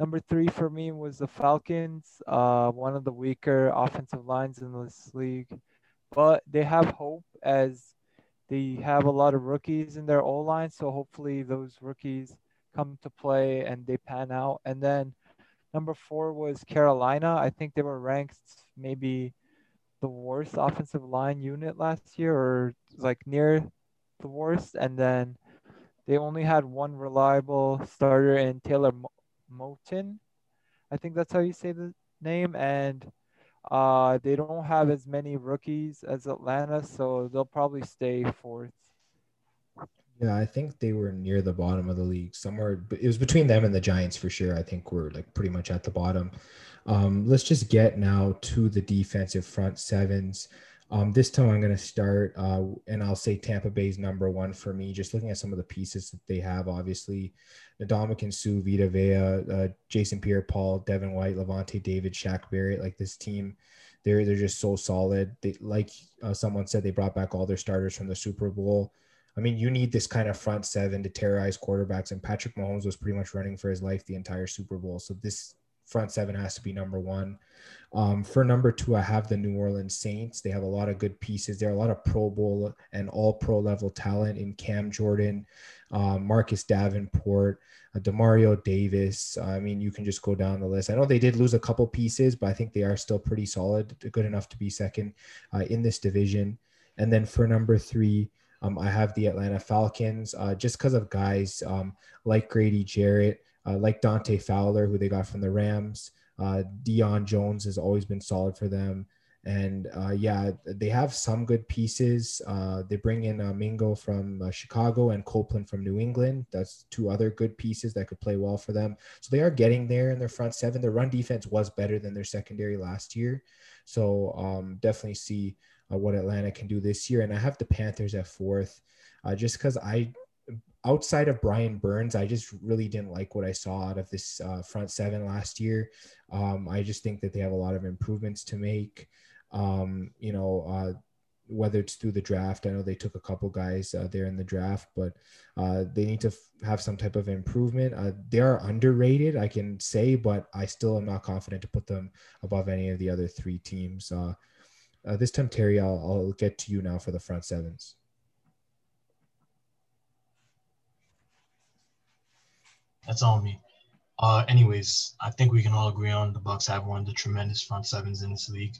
number three for me was the Falcons, uh, one of the weaker offensive lines in this league. But they have hope as they have a lot of rookies in their O line, so hopefully those rookies come to play and they pan out. And then number four was Carolina. I think they were ranked maybe the worst offensive line unit last year, or like near the worst. And then they only had one reliable starter in Taylor Moton. I think that's how you say the name. And uh, they don't have as many rookies as Atlanta, so they'll probably stay fourth. Yeah, I think they were near the bottom of the league somewhere. It was between them and the Giants for sure. I think we're like pretty much at the bottom. Um, let's just get now to the defensive front sevens. Um, this time I'm going to start, uh, and I'll say Tampa Bay's number one for me. Just looking at some of the pieces that they have, obviously, Ndamukong Suh, Vita Vea, uh, Jason Pierre-Paul, Devin White, Lavonte David, Shaq Barrett. Like this team, they're they're just so solid. They like uh, someone said they brought back all their starters from the Super Bowl. I mean, you need this kind of front seven to terrorize quarterbacks, and Patrick Mahomes was pretty much running for his life the entire Super Bowl. So this front seven has to be number one. Um, for number two, I have the New Orleans Saints. They have a lot of good pieces. There are a lot of Pro Bowl and all pro level talent in Cam Jordan, um, Marcus Davenport, uh, Demario Davis. I mean, you can just go down the list. I know they did lose a couple pieces, but I think they are still pretty solid, good enough to be second uh, in this division. And then for number three, um, I have the Atlanta Falcons uh, just because of guys um, like Grady Jarrett, uh, like Dante Fowler, who they got from the Rams. Uh, Deion Jones has always been solid for them. And uh, yeah, they have some good pieces. Uh, they bring in uh, Mingo from uh, Chicago and Copeland from New England. That's two other good pieces that could play well for them. So they are getting there in their front seven. Their run defense was better than their secondary last year. So um, definitely see uh, what Atlanta can do this year. And I have the Panthers at fourth, uh, just because I outside of Brian Burns, I just really didn't like what I saw out of this uh, front seven last year. Um, I just think that they have a lot of improvements to make. Um, you know, uh, whether it's through the draft, I know they took a couple guys uh, there in the draft, but uh, they need to f- have some type of improvement. Uh, they are underrated, I can say, but I still am not confident to put them above any of the other three teams. Uh, this time, Terry, I'll, I'll get to you now for the front sevens. That's on me. Uh, anyways, I think we can all agree on the Bucs have one of the tremendous front sevens in this league.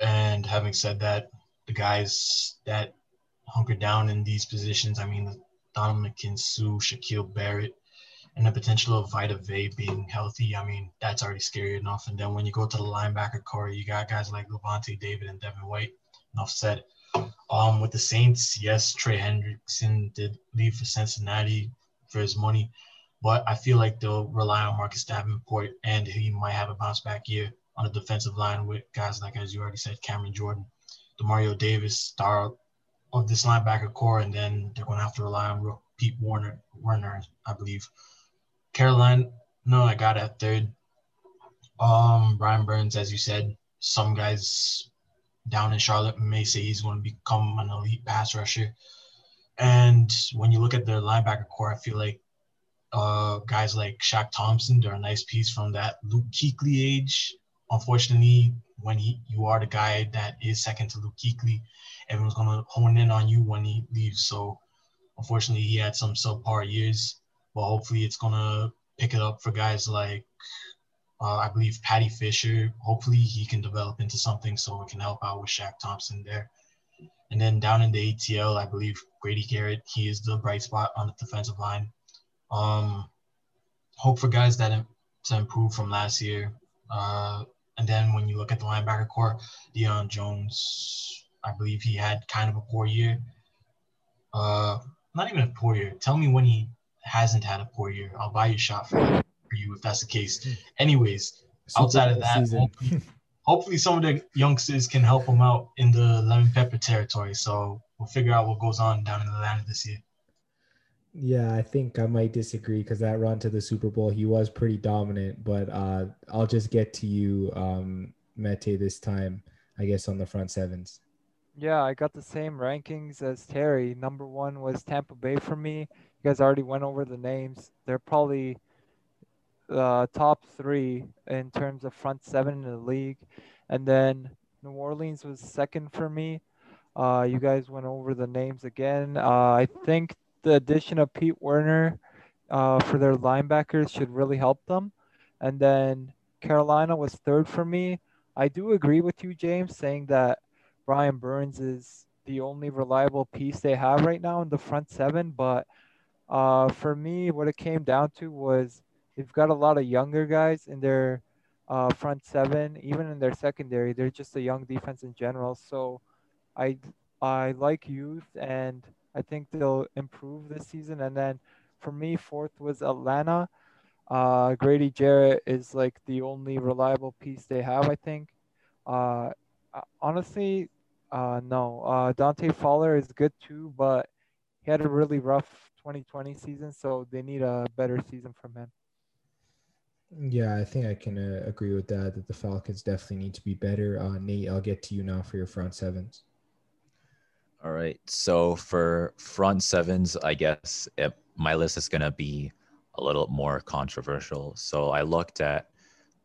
And having said that, the guys that hunker down in these positions, I mean, Ndamukong Suh, Shaquil Barrett, and the potential of Vita Vea being healthy, I mean, that's already scary enough. And then when you go to the linebacker core, you got guys like Lavonte David and Devin White. Enough said. Um, with the Saints, yes, Trey Hendrickson did leave for Cincinnati for his money, but I feel like they'll rely on Marcus Davenport and he might have a bounce back year. on the defensive line with guys like, as you already said, Cameron Jordan, Demario Davis, star of this linebacker core, and then they're going to have to rely on Pete Warner, Werner, I believe. Carolina, no, I got at third. Um, Brian Burns, as you said, some guys down in Charlotte may say he's going to become an elite pass rusher. And when you look at their linebacker core, I feel like uh, guys like Shaq Thompson, they're a nice piece from that Luke Kuechly age. Unfortunately, when he you are the guy that is second to Luke Kuechly, everyone's gonna hone in on you when he leaves. So unfortunately, he had some subpar years, but hopefully it's gonna pick it up for guys like uh, I believe Patty Fisher. Hopefully he can develop into something so we can help out with Shaq Thompson there. And then down in the ATL, I believe Grady Garrett, he is the bright spot on the defensive line. Um, hope for guys that to improve from last year. Uh, and then when you look at the linebacker core, Deion Jones, I believe he had kind of a poor year. Uh, not even a poor year. Tell me when he hasn't had a poor year. I'll buy you a shot for, for you if that's the case. Anyways, Super outside of that, hopefully, hopefully some of the youngsters can help him out in the lemon pepper territory. So we'll figure out what goes on down in Atlanta this year. Yeah, I think I might disagree because that run to the Super Bowl, he was pretty dominant. But uh, I'll just get to you, um, Mete, this time, I guess, on the front sevens. Yeah, I got the same rankings as Terry. Number one was Tampa Bay for me. You guys already went over the names. They're probably uh, top three in terms of front seven in the league. And then New Orleans was second for me. Uh, you guys went over the names again. Uh, I think the addition of Pete Werner uh, for their linebackers should really help them. And then Carolina was third for me. I do agree with you, James, saying that Brian Burns is the only reliable piece they have right now in the front seven. But uh, for me, what it came down to was they've got a lot of younger guys in their uh, front seven, even in their secondary. They're just a young defense in general. So I I like youth and – I think they'll improve this season. And then for me, fourth was Atlanta. Uh, Grady Jarrett is like the only reliable piece they have, I think. Uh, honestly, uh, no. Uh, Dante Fowler is good too, but he had a really rough 2020 season, so they need a better season from him. Yeah, I think I can uh, agree with that. That the Falcons definitely need to be better. Uh, Nate, I'll get to you now for your front sevens. All right. So for front sevens, I guess it, my list is going to be a little more controversial. So I looked at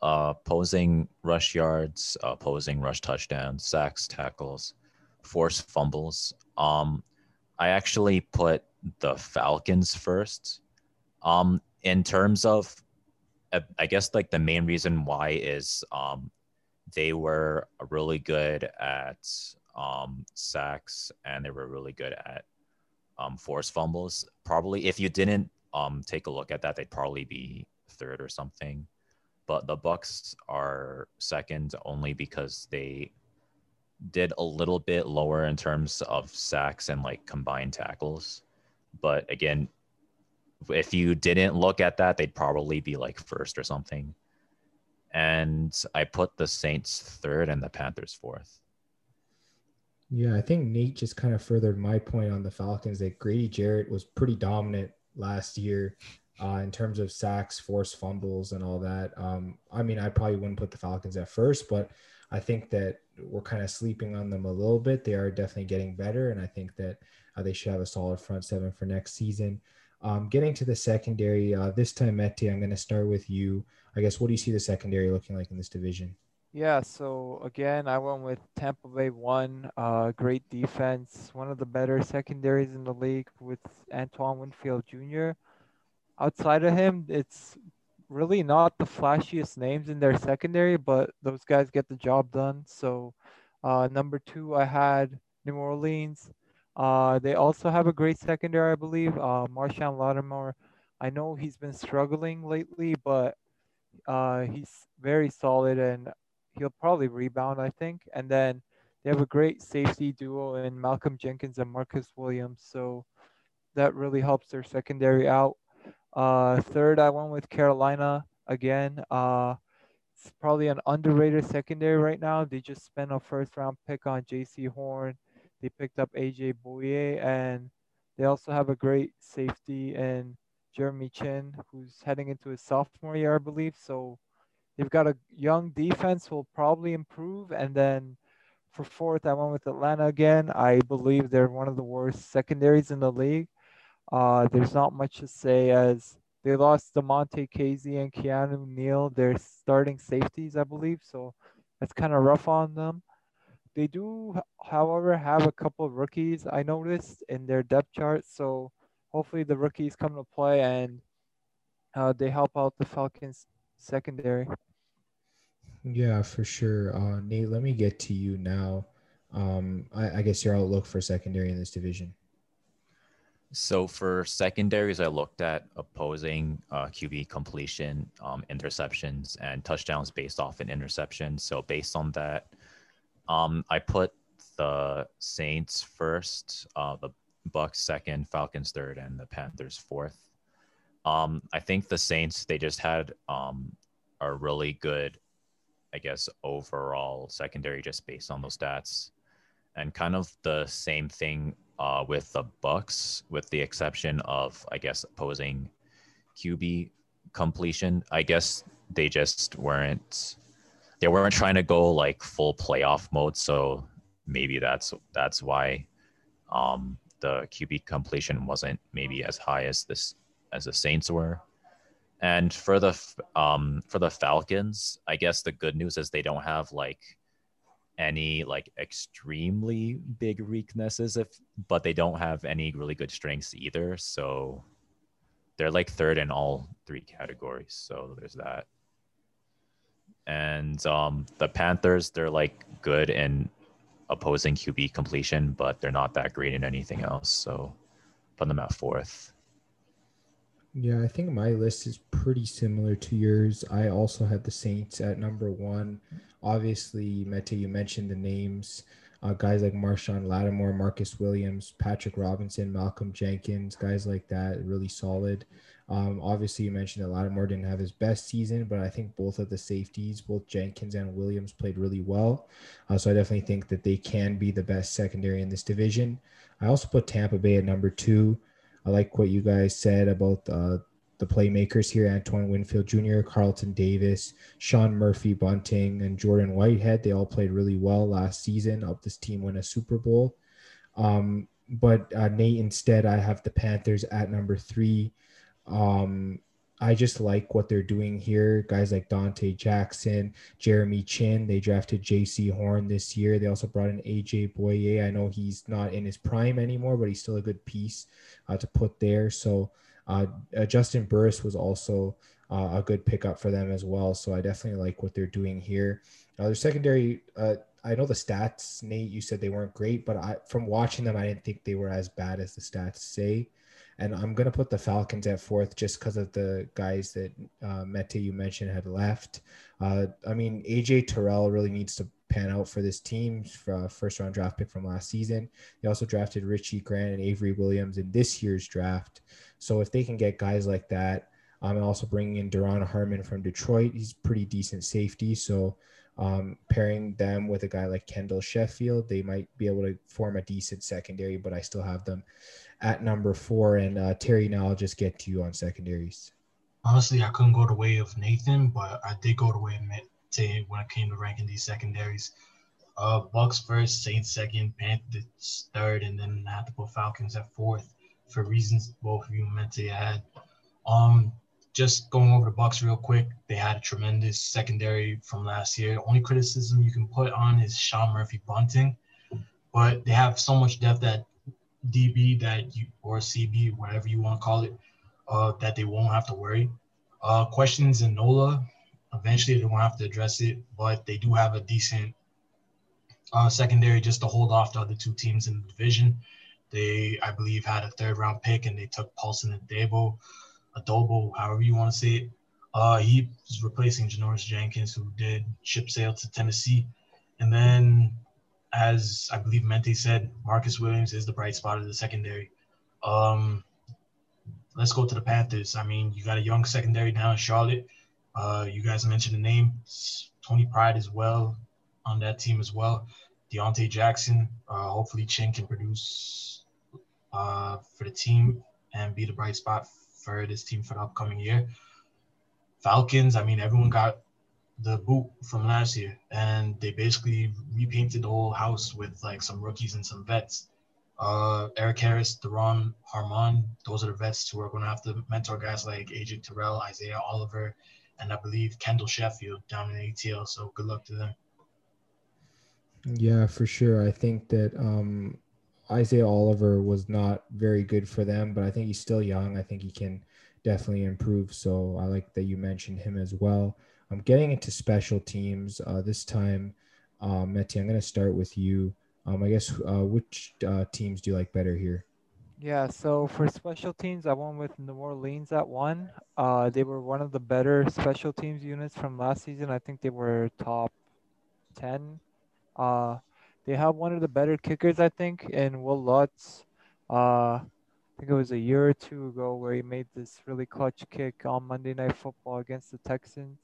uh, opposing rush yards, posing rush touchdowns, sacks, tackles, forced fumbles. Um, I actually put the Falcons first. Um, in terms of, uh, I guess like the main reason why is um, they were really good at um, sacks and they were really good at um, forced fumbles. Probably if you didn't um, take a look at that, they'd probably be third or something. But the Bucs are second only because they did a little bit lower in terms of sacks and like combined tackles. But again, if you didn't look at that, they'd probably be like first or something. And I put the Saints third and the Panthers fourth. Yeah, I think Nate just kind of furthered my point on the Falcons that Grady Jarrett was pretty dominant last year uh, in terms of sacks, forced fumbles, and all that. Um, I mean, I probably wouldn't put the Falcons at first, but I think that we're kind of sleeping on them a little bit. They are definitely getting better, and I think that uh, they should have a solid front seven for next season. Um, getting to the secondary, uh, this time, Mete, I'm going to start with you. I guess, what do you see the secondary looking like in this division? Yeah, so again, I went with Tampa Bay one. Uh, great defense, one of the better secondaries in the league with Antoine Winfield Jr. Outside of him, it's really not the flashiest names in their secondary, but those guys get the job done. So, uh, number two, I had New Orleans. Uh, they also have a great secondary, I believe. Uh, Marshon Lattimore. I know he's been struggling lately, but uh, he's very solid and he'll probably rebound, I think. And then they have a great safety duo in Malcolm Jenkins and Marcus Williams. So that really helps their secondary out. Uh, third, I went with Carolina again. Uh, it's probably an underrated secondary right now. They just spent a first round pick on Jaycee Horn. They picked up AJ Bouye and they also have a great safety in Jeremy Chinn, who's heading into his sophomore year, I believe. So they've got a young defense will probably improve. And then for fourth, I went with Atlanta again. I believe they're one of the worst secondaries in the league. Uh, there's not much to say as they lost Damontae Kazee and Keanu Neal, their starting safeties, I believe. So that's kind of rough on them. They do, however, have a couple of rookies I noticed in their depth chart. So hopefully the rookies come to play and uh, they help out the Falcons secondary. Yeah, for sure. Uh, Nate, let me get to you now. Um, I, I guess your outlook for secondary in this division. So for secondaries, I looked at opposing uh, QB completion, um, interceptions, and touchdowns based off an interception. So based on that, um, I put the Saints first, uh, the Bucs second, Falcons third, and the Panthers fourth. Um, I think the Saints they just had um, a really good I guess, overall secondary just based on those stats. And kind of the same thing uh, with the Bucs, with the exception of, I guess, opposing QB completion. I guess they just weren't they weren't trying to go like full playoff mode. So maybe that's that's why um, the QB completion wasn't maybe as high as this as the Saints were. And for the um for the Falcons, I guess the good news is they don't have like any like extremely big weaknesses if but they don't have any really good strengths either. So they're like third in all three categories. So there's that. And um the Panthers, they're like good in opposing QB completion, but they're not that great in anything else. So put them at fourth. Yeah, I think my list is pretty similar to yours. I also had the Saints at number one. Obviously, Mete, you mentioned the names. Uh, guys like Marshon Lattimore, Marcus Williams, Patrick Robinson, Malcolm Jenkins, guys like that, really solid. Um, obviously, you mentioned that Lattimore didn't have his best season, but I think both of the safeties, both Jenkins and Williams, played really well. Uh, so I definitely think that they can be the best secondary in this division. I also put Tampa Bay at number two. I like what you guys said about uh, the playmakers here Antoine Winfield Jr., Carlton Davis, Sean Murphy Bunting, and Jordan Whitehead. They all played really well last season. Helped this team win a Super Bowl. Um, but uh, Nate, instead, I have the Panthers at number three. Um, I just like what they're doing here. Guys like Donte Jackson, Jeremy Chinn, They drafted Jaycee Horn this year. They also brought in AJ Bouye. I know he's not in his prime anymore, but he's still a good piece uh, to put there. So uh, uh, Juston Burris was also uh, a good pickup for them as well. So I definitely like what they're doing here. Their secondary, uh, I know the stats, Nate, you said they weren't great, but I, from watching them, I didn't think they were as bad as the stats say. And I'm going to put the Falcons at fourth just because of the guys that uh, Mete you mentioned had left. Uh, I mean, AJ Terrell really needs to pan out for this team for first round draft pick from last season. They also drafted Richie Grant and Avery Williams in this year's draft. So if they can get guys like that, I'm um, also bringing in Duron Harmon from Detroit. He's pretty decent safety. So um, pairing them with a guy like Kendall Sheffield, they might be able to form a decent secondary, but I still have them at number four. And uh, Terry, now I'll just get to you on secondaries. Honestly, I couldn't go the way of Nathan, but I did go the way of Mete when it came to ranking these secondaries. Uh, Bucs first, Saints second, Panthers third, and then I have to put Falcons at fourth for reasons both of you meant to had. Um, just going over the Bucs real quick, they had a tremendous secondary from last year. Only criticism you can put on is Sean Murphy bunting, but they have so much depth at DB that you or CB, whatever you want to call it, uh, that they won't have to worry. Uh, questions in NOLA, eventually they won't have to address it, but they do have a decent uh, secondary just to hold off the other two teams in the division. They, I believe, had a third round pick and they took Paulson and Dabo, Adobo, however you want to say it. Uh, he replacing Janoris Jenkins, who did ship sail to Tennessee. And then as I believe Mete said, Marcus Williams is the bright spot of the secondary. Um, let's go to the Panthers. I mean, you got a young secondary now in Charlotte. Uh, you guys mentioned the name Tony Pride as well on that team as well. Deontay Jackson. Uh, hopefully, Chinn can produce uh, for the team and be the bright spot for this team for the upcoming year. Falcons. I mean, everyone got the boot from last year, and they basically repainted the whole house with like some rookies and some vets. Uh, Erik Harris, Duron Harmon, those are the vets who are going to have to mentor guys like AJ Terrell, Isaiah Oliver, and I believe Kendall Sheffield down in ATL. So good luck to them. Yeah, for sure. I think that um, Isaiah Oliver was not very good for them, but I think he's still young. I think he can definitely improve. So I like that you mentioned him as well. I'm getting into special teams uh, this time. Uh, Mete, I'm going to start with you. Um, I guess uh, which uh, teams do you like better here? Yeah, so for special teams, I went with New Orleans at one. Uh, they were one of the better special teams units from last season. I think they were top 10. Uh, they have one of the better kickers, I think, in Wil Lutz. Uh, I think it was a year or two ago where he made this really clutch kick on Monday Night Football against the Texans.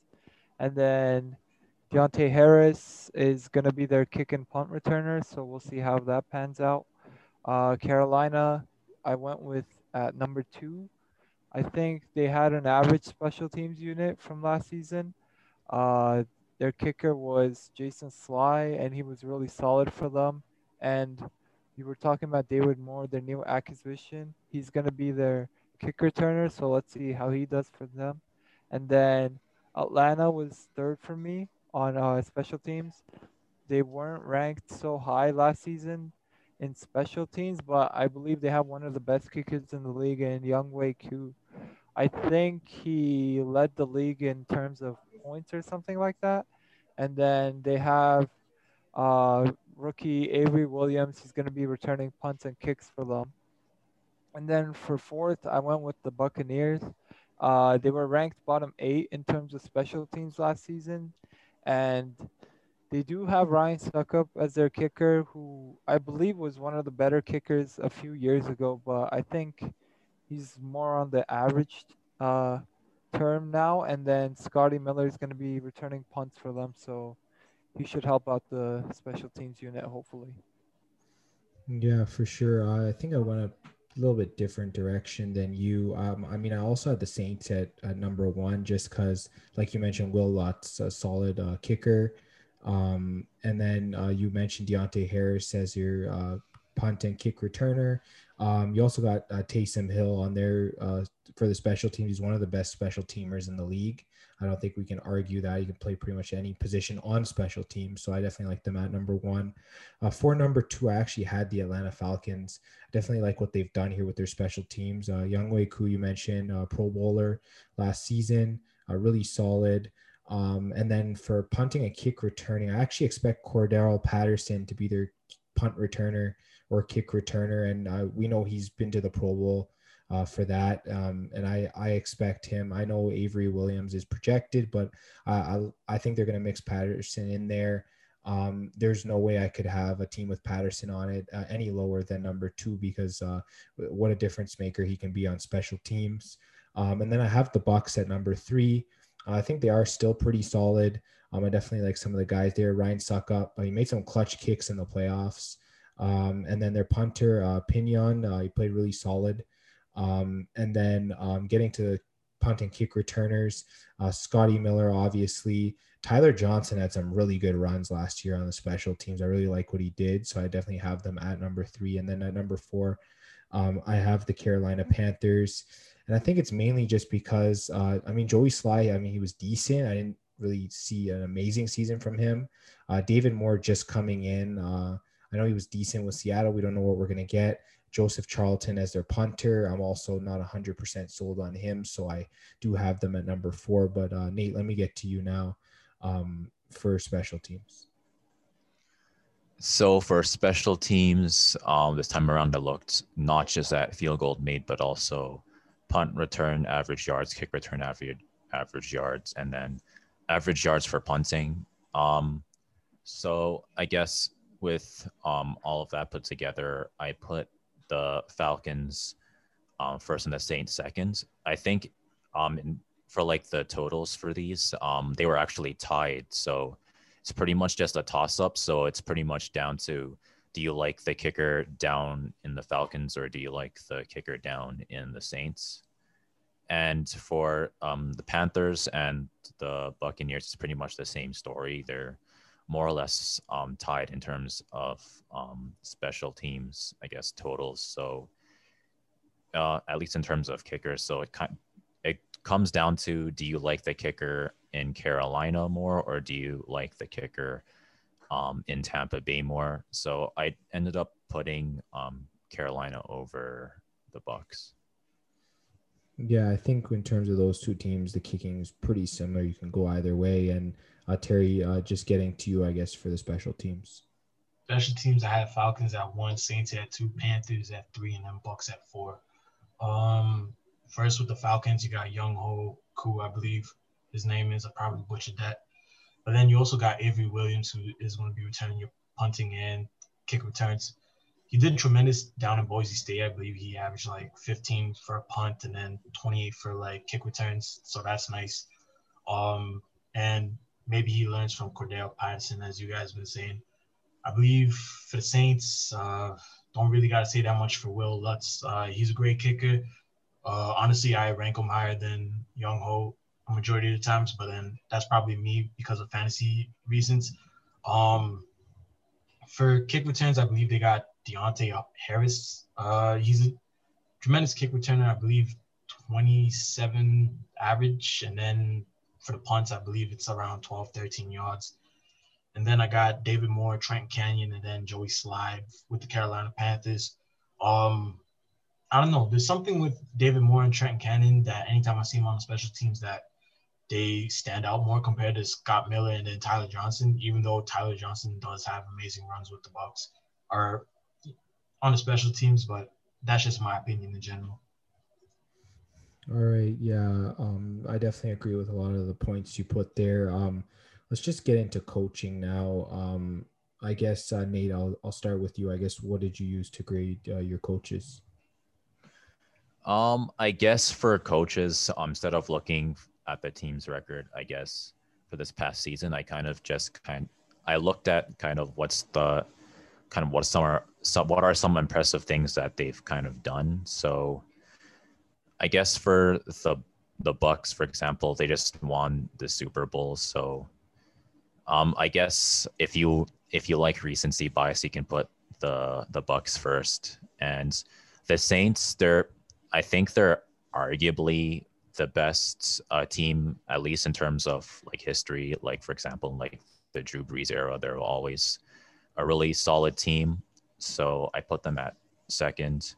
And then Deonte Harris is going to be their kick and punt returner, so we'll see how that pans out. Uh, Carolina, I went with at number two. I think they had an average special teams unit from last season. Uh, their kicker was Jason Slye, and he was really solid for them. And you were talking about David Moore, their new acquisition. He's going to be their kick returner, so let's see how he does for them. And then Atlanta was third for me on uh, special teams. They weren't ranked so high last season in special teams, but I believe they have one of the best kickers in the league in Younghoe Koo. I think he led the league in terms of points or something like that. And then they have uh, rookie Avery Williams. He's going to be returning punts and kicks for them. And then for fourth, I went with the Buccaneers. Uh, they were ranked bottom eight in terms of special teams last season. And they do have Ryan Succop as their kicker, who I believe was one of the better kickers a few years ago, but I think he's more on the average uh, term now, and then Scotty Miller is going to be returning punts for them, so he should help out the special teams unit hopefully. Yeah, for sure. I think I went a little bit different direction than you. Um, I mean, I also had the Saints at, number one just because, like you mentioned, Wil Lutz, a solid uh, kicker. Um, and then uh, you mentioned Deonte Harris as your uh, punt and kick returner. Um, you also got uh, Taysom Hill on there uh, for the special teams. He's one of the best special teamers in the league. I don't think we can argue that. He can play pretty much any position on special teams. So I definitely like them at number one. Uh, for number two, I actually had the Atlanta Falcons. definitely like what they've done here with their special teams. Uh, Younghoe Koo, you mentioned, uh, Pro Bowler last season, uh, really solid. Um, and then for punting and kick returning, I actually expect Cordarrelle Patterson to be their punt returner or kick returner, and uh, we know he's been to the Pro Bowl uh, for that. Um, and I I expect him. I know Avery Williams is projected, but I I think they're going to mix Patterson in there. Um, there's no way I could have a team with Patterson on it uh, any lower than number two because uh, what a difference maker he can be on special teams. Um, and then I have the Bucs at number three. Uh, I think they are still pretty solid. Um, I definitely like some of the guys there. Ryan Succop, he made some clutch kicks in the playoffs. Um, and then their punter, uh, Pinion, uh, he played really solid. Um, and then um, getting to punt and kick returners, uh, Scotty Miller, obviously. Tyler Johnson had some really good runs last year on the special teams. I really like what he did. So I definitely have them at number three. And then at number four, um, I have the Carolina Panthers. And I think it's mainly just because, uh, I mean, Joey Slye, I mean, he was decent. I didn't really see an amazing season from him. Uh, David Moore just coming in. Uh, I know he was decent with Seattle. We don't know what we're going to get. Joseph Charlton as their punter. I'm also not 100% sold on him, so I do have them at number four. But uh, Nate, let me get to you now um, for special teams. So for special teams, um, this time around, I looked not just at field goal made, but also punt return average yards, kick return average average yards, and then average yards for punting. Um, so I guess with um, all of that put together, I put the Falcons um, first and the Saints second. I think um, in, for like the totals for these, um, they were actually tied. So it's pretty much just a toss up. So it's pretty much down to do you like the kicker down in the Falcons or do you like the kicker down in the Saints? And for um, the Panthers and the Buccaneers, it's pretty much the same story. They're more or less um, tied in terms of um, special teams, I guess, totals. So uh, at least in terms of kickers, so it kind it comes down to do you like the kicker in Carolina more or do you like the kicker um, in Tampa Bay more? So I ended up putting um, Carolina over the Bucs. Yeah, I think in terms of those two teams, the kicking is pretty similar. You can go either way. And uh, Terry, uh, just getting to you, I guess, for the special teams. Special teams, I had Falcons at one, Saints at two, Panthers at three, and then Bucs at four. Um, first with the Falcons, you got Younghoe Koo, I believe his name is. I probably butchered that. But then you also got Avery Williams, who is going to be returning your punting and kick returns he did tremendous down in Boise State. I believe he averaged like 15 for a punt and then 28 for like kick returns. So that's nice. Um, and maybe he learns from Cordarrelle Patterson, as you guys been saying. I believe for the Saints, uh, don't really got to say that much for Wil Lutz. Uh, he's a great kicker. Uh, honestly, I rank him higher than Younghoe a majority of the times, but then that's probably me because of fantasy reasons. Um, for kick returns, I believe they got Deonte Harris. Uh, he's a tremendous kick returner. I believe 27 average. And then for the punts, I believe it's around 12, 13 yards. And then I got David Moore, Trenton Cannon, and then Joey Slye with the Carolina Panthers. Um, I don't know. There's something with David Moore and Trenton Cannon that anytime I see them on the special teams that they stand out more compared to Scott Miller and then Tyler Johnson, even though Tyler Johnson does have amazing runs with the Bucs. Or on the special teams, but that's just my opinion in general. All right, yeah, um, I definitely agree with a lot of the points you put there. Um, let's just get into coaching now. Um, I guess uh, Nate, I'll I'll start with you. I guess what did you use to grade uh, your coaches? Um, I guess for coaches, um, instead of looking at the team's record, I guess for this past season, I kind of just kind I looked at kind of what's the kind of what some are some what are some impressive things that they've kind of done. So I guess for the the Bucs, for example, they just won the Super Bowl. So um, I guess if you if you like recency bias, you can put the the Bucs first. And the Saints, they're I think they're arguably the best uh, team, at least in terms of like history. Like for example, like the Drew Brees era, they're always a really solid team. So I put them at second.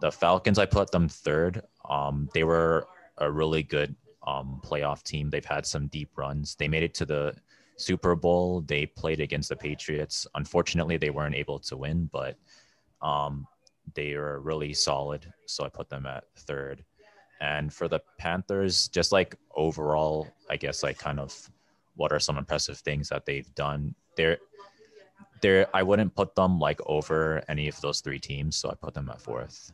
The Falcons, I put them third. Um, they were a really good um, playoff team. They've had some deep runs. They made it to the Super Bowl. They played against the Patriots. Unfortunately, they weren't able to win, but um, they are really solid. So I put them at third. And for the Panthers, just like overall, I guess like kind of what are some impressive things that they've done? They're there I wouldn't put them like over any of those three teams, so I put them at fourth.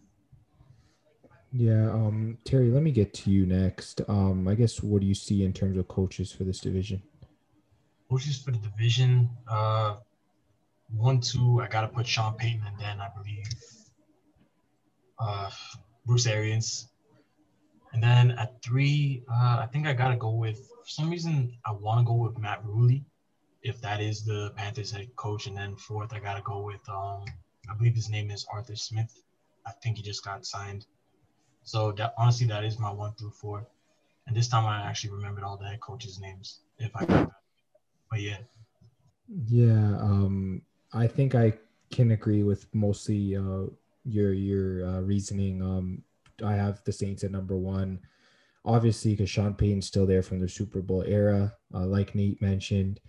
Yeah, um, Terry, let me get to you next. Um, I guess what do you see in terms of coaches for this division? Coaches for the division, uh, one, two, I gotta put Sean Payton, and then I believe uh, Bruce Arians, and then at three, uh, I think I gotta go with. For some reason, I want to go with Matt Rhule if that is the Panthers head coach. And then fourth, I got to go with, um, I believe his name is Arthur Smith. I think he just got signed. So that, honestly, that is my one through four. And this time I actually remembered all the head coaches' names, if I But yeah. Yeah, um, I think I can agree with mostly uh, your your uh, reasoning. Um, I have the Saints at number one, obviously because Sean Payton's still there from the Super Bowl era, uh, like Nate mentioned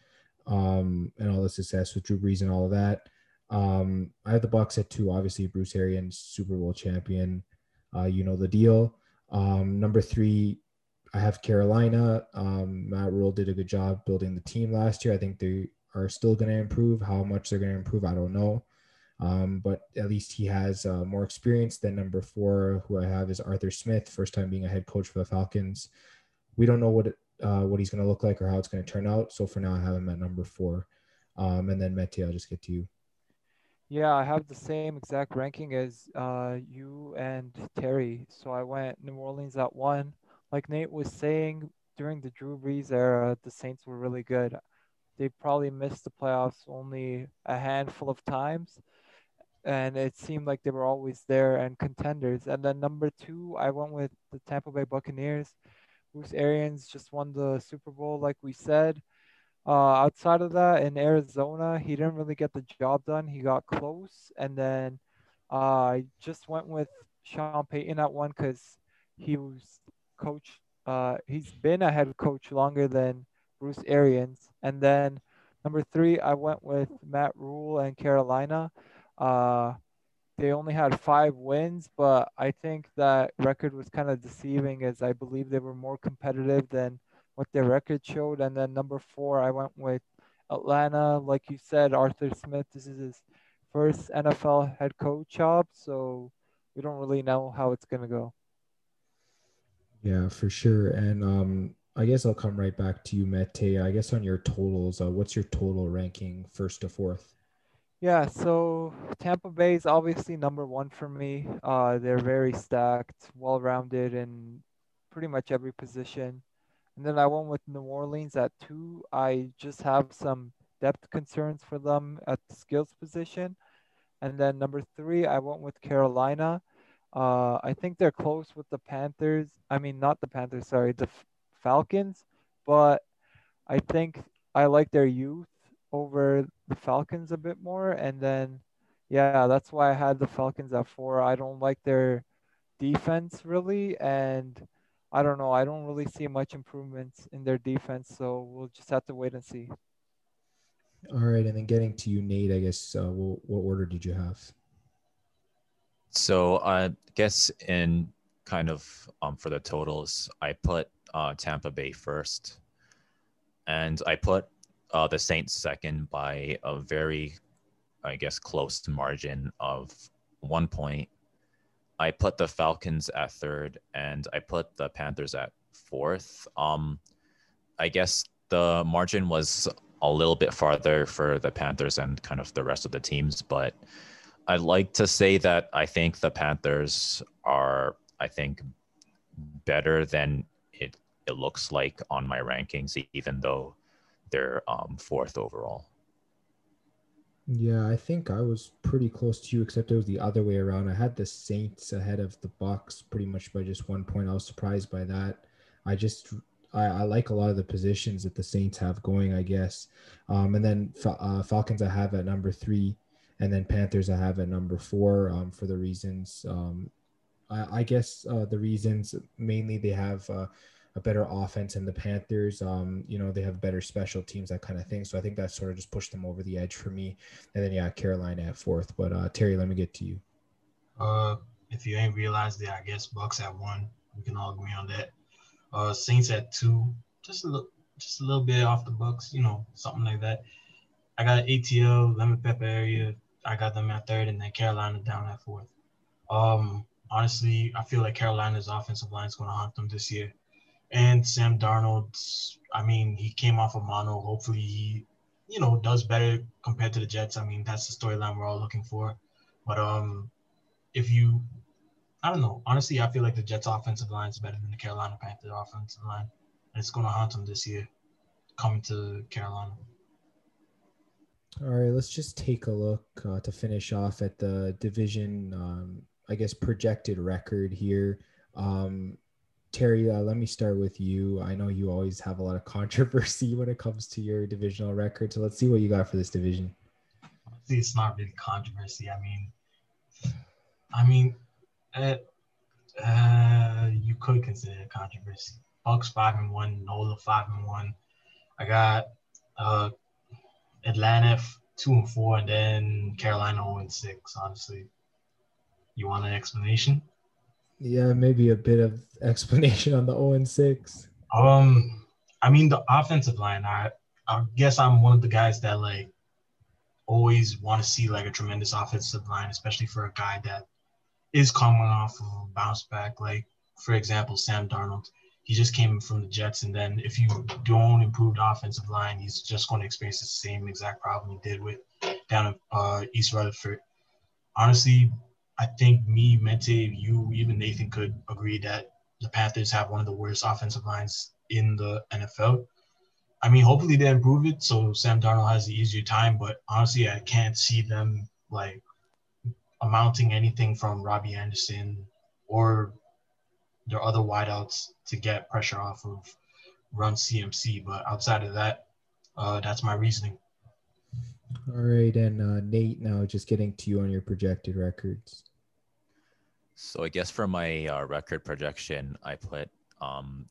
um, and all the success with Drew Brees and all of that. Um, I have the Bucs at two. Obviously, Bruce Arians, Super Bowl champion. Uh, you know the deal. Um, number three, I have Carolina. Um, Matt Rhule did a good job building the team last year. I think they are still going to improve. How much they're going to improve, I don't know. Um, but at least he has uh, more experience than number four, who I have is Arthur Smith, first time being a head coach for the Falcons. we don't know what uh, what he's going to look like or how it's going to turn out. So for now, I have him at number four. Um, and then Mete, I'll just get to you. Yeah, I have the same exact ranking as uh, you and Terry. So I went New Orleans at one. Like Nate was saying, during the Drew Brees era, the Saints were really good. They probably missed the playoffs only a handful of times, and it seemed like they were always there and contenders. And then number two, I went with the Tampa Bay Buccaneers. Bruce Arians just won the Super Bowl, like we said. Uh, outside of that, in Arizona, he didn't really get the job done. He got close, and then uh, I just went with Sean Payton at one because he was coach. Uh, he's been a head coach longer than Bruce Arians. And then number three, I went with Matt Rhule and Carolina. Uh, they only had five wins, but I think that record was kind of deceiving as I believe they were more competitive than what their record showed. And then number four, I went with Atlanta. Like you said, Arthur Smith, this is his first NFL head coach job. So we don't really know how it's going to go. Yeah, for sure. And um, I guess I'll come right back to you, Mete. I guess on your totals, uh, what's your total ranking first to fourth? Yeah, so Tampa Bay is obviously number one for me. Uh, they're very stacked, well rounded in pretty much every position. And then I went with New Orleans at two. I just have some depth concerns for them at the skills position. And then number three, I went with Carolina. Uh, I think they're close with the Panthers. I mean, not the Panthers, sorry, the Falcons. But I think I like their youth over the Falcons a bit more. And then, yeah, that's why I had the Falcons at four. I don't like their defense really. And I don't know. I don't really see much improvements in their defense. So we'll just have to wait and see. All right. And then getting to you, Nate, I guess, uh, what, what order did you have? So I guess in kind of um, for the totals, I put uh, Tampa Bay first, and I put uh, the Saints second by a very, I guess, close margin of one point. I put the Falcons at third, and I put the Panthers at fourth. Um, I guess the margin was a little bit farther for the Panthers and kind of the rest of the teams, but I'd like to say that I think the Panthers are, I think, better than it it looks like on my rankings, even though they're um, fourth overall. Yeah, I think I was pretty close to you, except it was the other way around. I had the Saints ahead of the Bucs pretty much by just one point. I was surprised by that. I just I, I like a lot of the positions that the Saints have going, I guess. Um, and then uh, Falcons I have at number three, and then Panthers I have at number four um, for the reasons. Um, I, I guess uh, the reasons mainly they have. Uh, a better offense than the Panthers. Um, you know, they have better special teams, that kind of thing. So I think that sort of just pushed them over the edge for me. And then yeah, Carolina at fourth. But uh, Terry, let me get to you. Uh, if you ain't realized it, I guess Bucs at one. We can all agree on that. Uh, Saints at two, just a little, just a little bit off the Bucs, you know, something like that. I got ATL, lemon pepper area. I got them at third, and then Carolina down at fourth. Um, honestly, I feel like Carolina's offensive line is going to haunt them this year. And Sam Darnold, I mean, he came off a of mono. Hopefully, he, you know, does better compared to the Jets. I mean, that's the storyline we're all looking for. But um, if you, I don't know. Honestly, I feel like the Jets' offensive line is better than the Carolina Panthers' offensive line, and it's going to haunt them this year, coming to Carolina. All right, let's just take a look uh, to finish off at the division. Um, I guess projected record here. Um, Terry, uh, let me start with you. I know you always have a lot of controversy when it comes to your divisional record. So let's see what you got for this division. See, it's not really controversy. I mean, I mean, uh, uh, you could consider it controversy. Bucs five and one, Nola five and one. I got uh, Atlanta two and four, and then Carolina zero and six. Honestly, you want an explanation? Yeah, maybe a bit of explanation on the 0 and 6. Um, I mean the offensive line. I I guess I'm one of the guys that like always want to see like a tremendous offensive line, especially for a guy that is coming off of a bounce back. Like for example, Sam Darnold. he just came from the Jets, and then if you don't improve the offensive line, he's just going to experience the same exact problem he did with down at uh, East Rutherford. Honestly, I think me, Mete, you, even Nathan could agree that the Panthers have one of the worst offensive lines in the NFL. I mean, hopefully they improve it so Sam Darnold has the easier time, but honestly, I can't see them like amounting anything from Robbie Anderson or their other wideouts to get pressure off of run CMC. But outside of that, uh, that's my reasoning. All right, and uh, Nate, now just getting to you on your projected records. So I guess for my uh, record projection, I put um,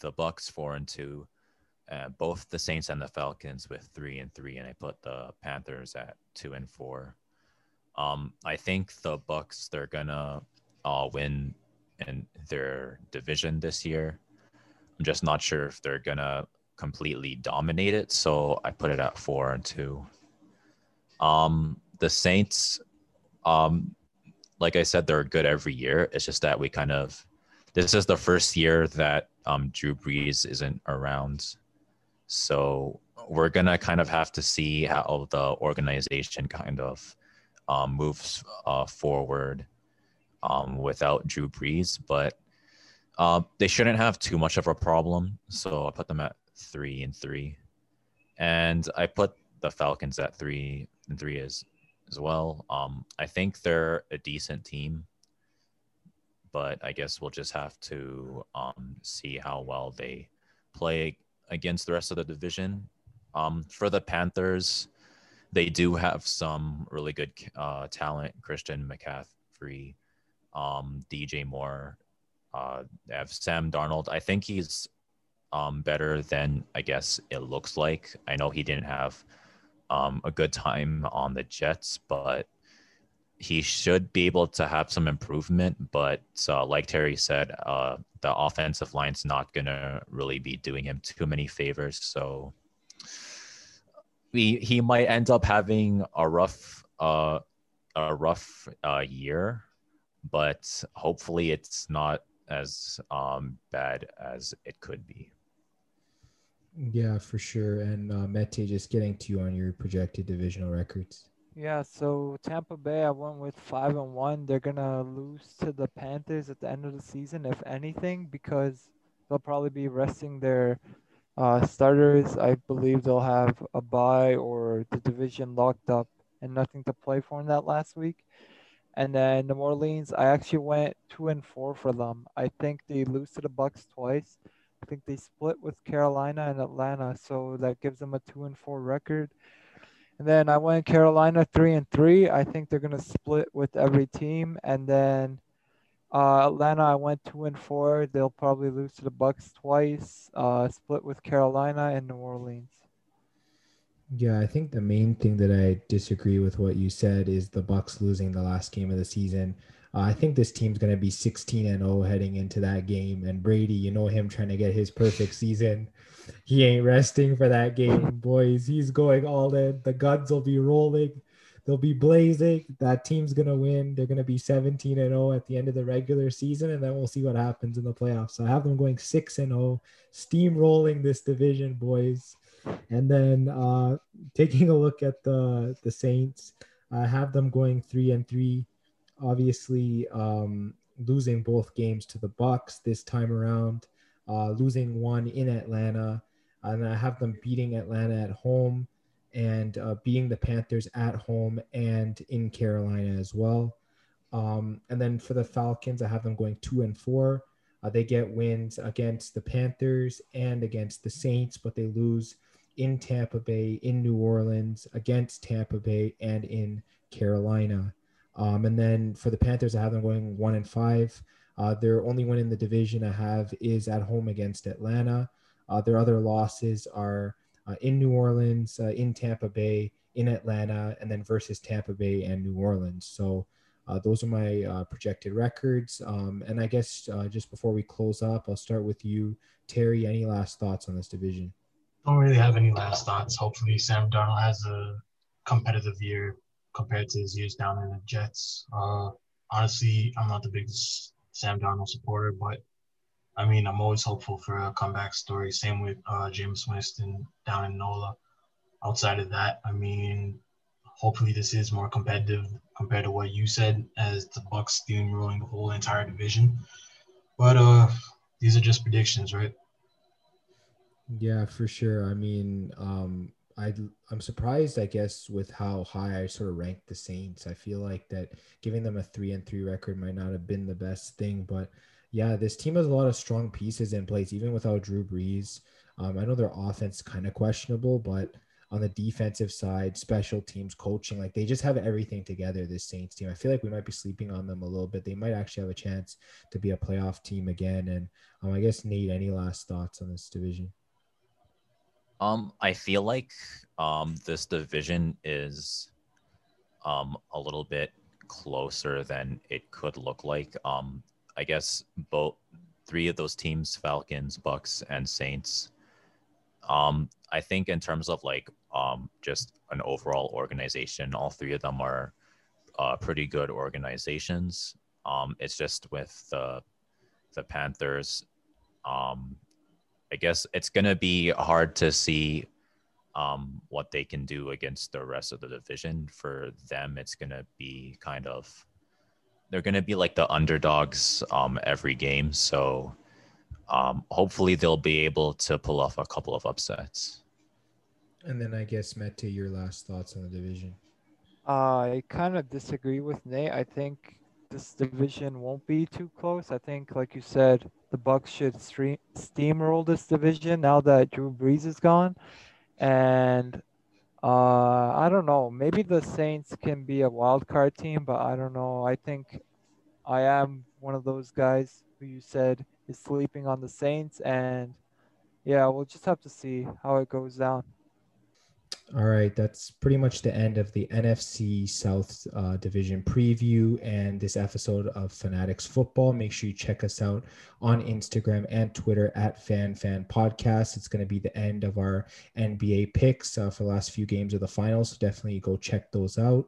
the Bucs four and two, uh, both the Saints and the Falcons with three and three, and I put the Panthers at two and four. Um, I think the Bucs they're gonna uh, win in their division this year. I'm just not sure if they're gonna completely dominate it, so I put it at four and two. Um, the Saints, um, like I said, they're good every year. It's just that we kind of this is the first year that um, Drew Brees isn't around, so we're gonna kind of have to see how the organization kind of um, moves uh, forward um, without Drew Brees, but uh, they shouldn't have too much of a problem. So I put them at three and three, and I put the Falcons at three three as as well. Um, I think they're a decent team, but I guess we'll just have to um, see how well they play against the rest of the division. Um, for the Panthers, they do have some really good uh, talent. Christian McCaffrey, um, DJ Moore, uh, they have Sam Darnold. I think he's um, better than I guess it looks like. I know he didn't have um, a good time on the Jets, but he should be able to have some improvement. But uh, like Terry said, uh, the offensive line's not gonna really be doing him too many favors. So we he might end up having a rough uh, a rough uh, year, but hopefully it's not as um, bad as it could be. Yeah, for sure. And uh, Mete, just getting to you on your projected divisional records. Yeah, so Tampa Bay, I went with five and one. They're gonna lose to the Panthers at the end of the season, if anything, because they'll probably be resting their uh, starters. I believe they'll have a bye or the division locked up and nothing to play for in that last week. And then New Orleans, I actually went two and four for them. I think they lose to the Bucs twice. I think they split with Carolina and Atlanta, so that gives them a two and four record. And then I went Carolina three and three. I think they're gonna split with every team. And then uh, Atlanta, I went two and four. They'll probably lose to the Bucs twice. Uh, split with Carolina and New Orleans. Yeah, I think the main thing that I disagree with what you said is the Bucs losing the last game of the season. Uh, I think this team's going to be 16 and 0 heading into that game. And Brady, you know him trying to get his perfect season. He ain't resting for that game, boys. He's going all in. The guns will be rolling. They'll be blazing. That team's going to win. They're going to be 17 and 0 at the end of the regular season. And then we'll see what happens in the playoffs. So I have them going 6 and 0, steamrolling this division, boys. And then uh, taking a look at the, the Saints, I have them going 3 and 3 obviously um, losing both games to the Bucs this time around, uh, losing one in Atlanta, and I have them beating Atlanta at home and uh, beating the Panthers at home and in Carolina as well. Um, and then for the Falcons, I have them going two and four. Uh, they get wins against the Panthers and against the Saints, but they lose in Tampa Bay, in New Orleans, against Tampa Bay, and in Carolina. Um, and then for the Panthers, I have them going one and five. Uh, their only win in the division I have is at home against Atlanta. Uh, their other losses are uh, in New Orleans, uh, in Tampa Bay, in Atlanta, and then versus Tampa Bay and New Orleans. So uh, those are my uh, projected records. Um, and I guess just before we close up, I'll start with you, Terry. Any last thoughts on this division? Don't really have any last thoughts. Hopefully, Sam Darnold has a competitive year compared to his years down in the Jets. Uh, honestly, I'm not the biggest Sam Darnold supporter, but I mean, I'm always hopeful for a comeback story. Same with uh, Jameis Winston down in NOLA. Outside of that, I mean, hopefully this is more competitive compared to what you said as the Bucs steamrolling the whole entire division. But uh, these are just predictions, right? Yeah, for sure. I mean, um, I I'm surprised, I guess, with how high I sort of ranked the Saints. I feel like that giving them a three and three record might not have been the best thing, but yeah, this team has a lot of strong pieces in place, even without Drew Brees. Um, I know their offense kind of questionable, but on the defensive side, special teams, coaching, like they just have everything together. This Saints team, I feel like we might be sleeping on them a little bit. They might actually have a chance to be a playoff team again. And um, I guess Nate, any last thoughts on this division? Um, I feel like um, this division is um, a little bit closer than it could look like. Um, I guess both three of those teams, Falcons, Bucs, and Saints. Um, I think in terms of like um, just an overall organization, all three of them are uh, pretty good organizations. Um, it's just with the the Panthers. Um, I guess it's gonna be hard to see um, what they can do against the rest of the division. For them, it's gonna be kind of they're going to be like the underdogs um, every game. So um, hopefully they'll be able to pull off a couple of upsets. And then I guess Mete, your last thoughts on the division. I kind of disagree with Nate. I think this division won't be too close. I think, like you said, the Bucs should stream, steamroll this division now that Drew Brees is gone, and uh, I don't know. Maybe the Saints can be a wild card team, but I don't know. I think I am one of those guys who you said is sleeping on the Saints, and yeah, we'll just have to see how it goes down. All right, that's pretty much the end of the NFC South uh, Division preview and this episode of Fanatics Football. Make sure you check us out on Instagram and Twitter at Fan Fan Podcast. It's going to be the end of our NBA picks uh, for the last few games of the finals. So definitely go check those out.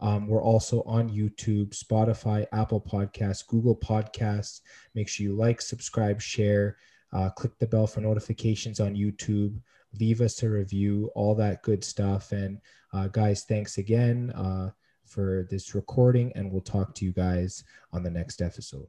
Um, we're also on YouTube, Spotify, Apple Podcasts, Google Podcasts. Make sure you like, subscribe, share, uh, click the bell for notifications on YouTube leave us a review, all that good stuff. And uh, guys, thanks again uh, for this recording, and we'll talk to you guys on the next episode.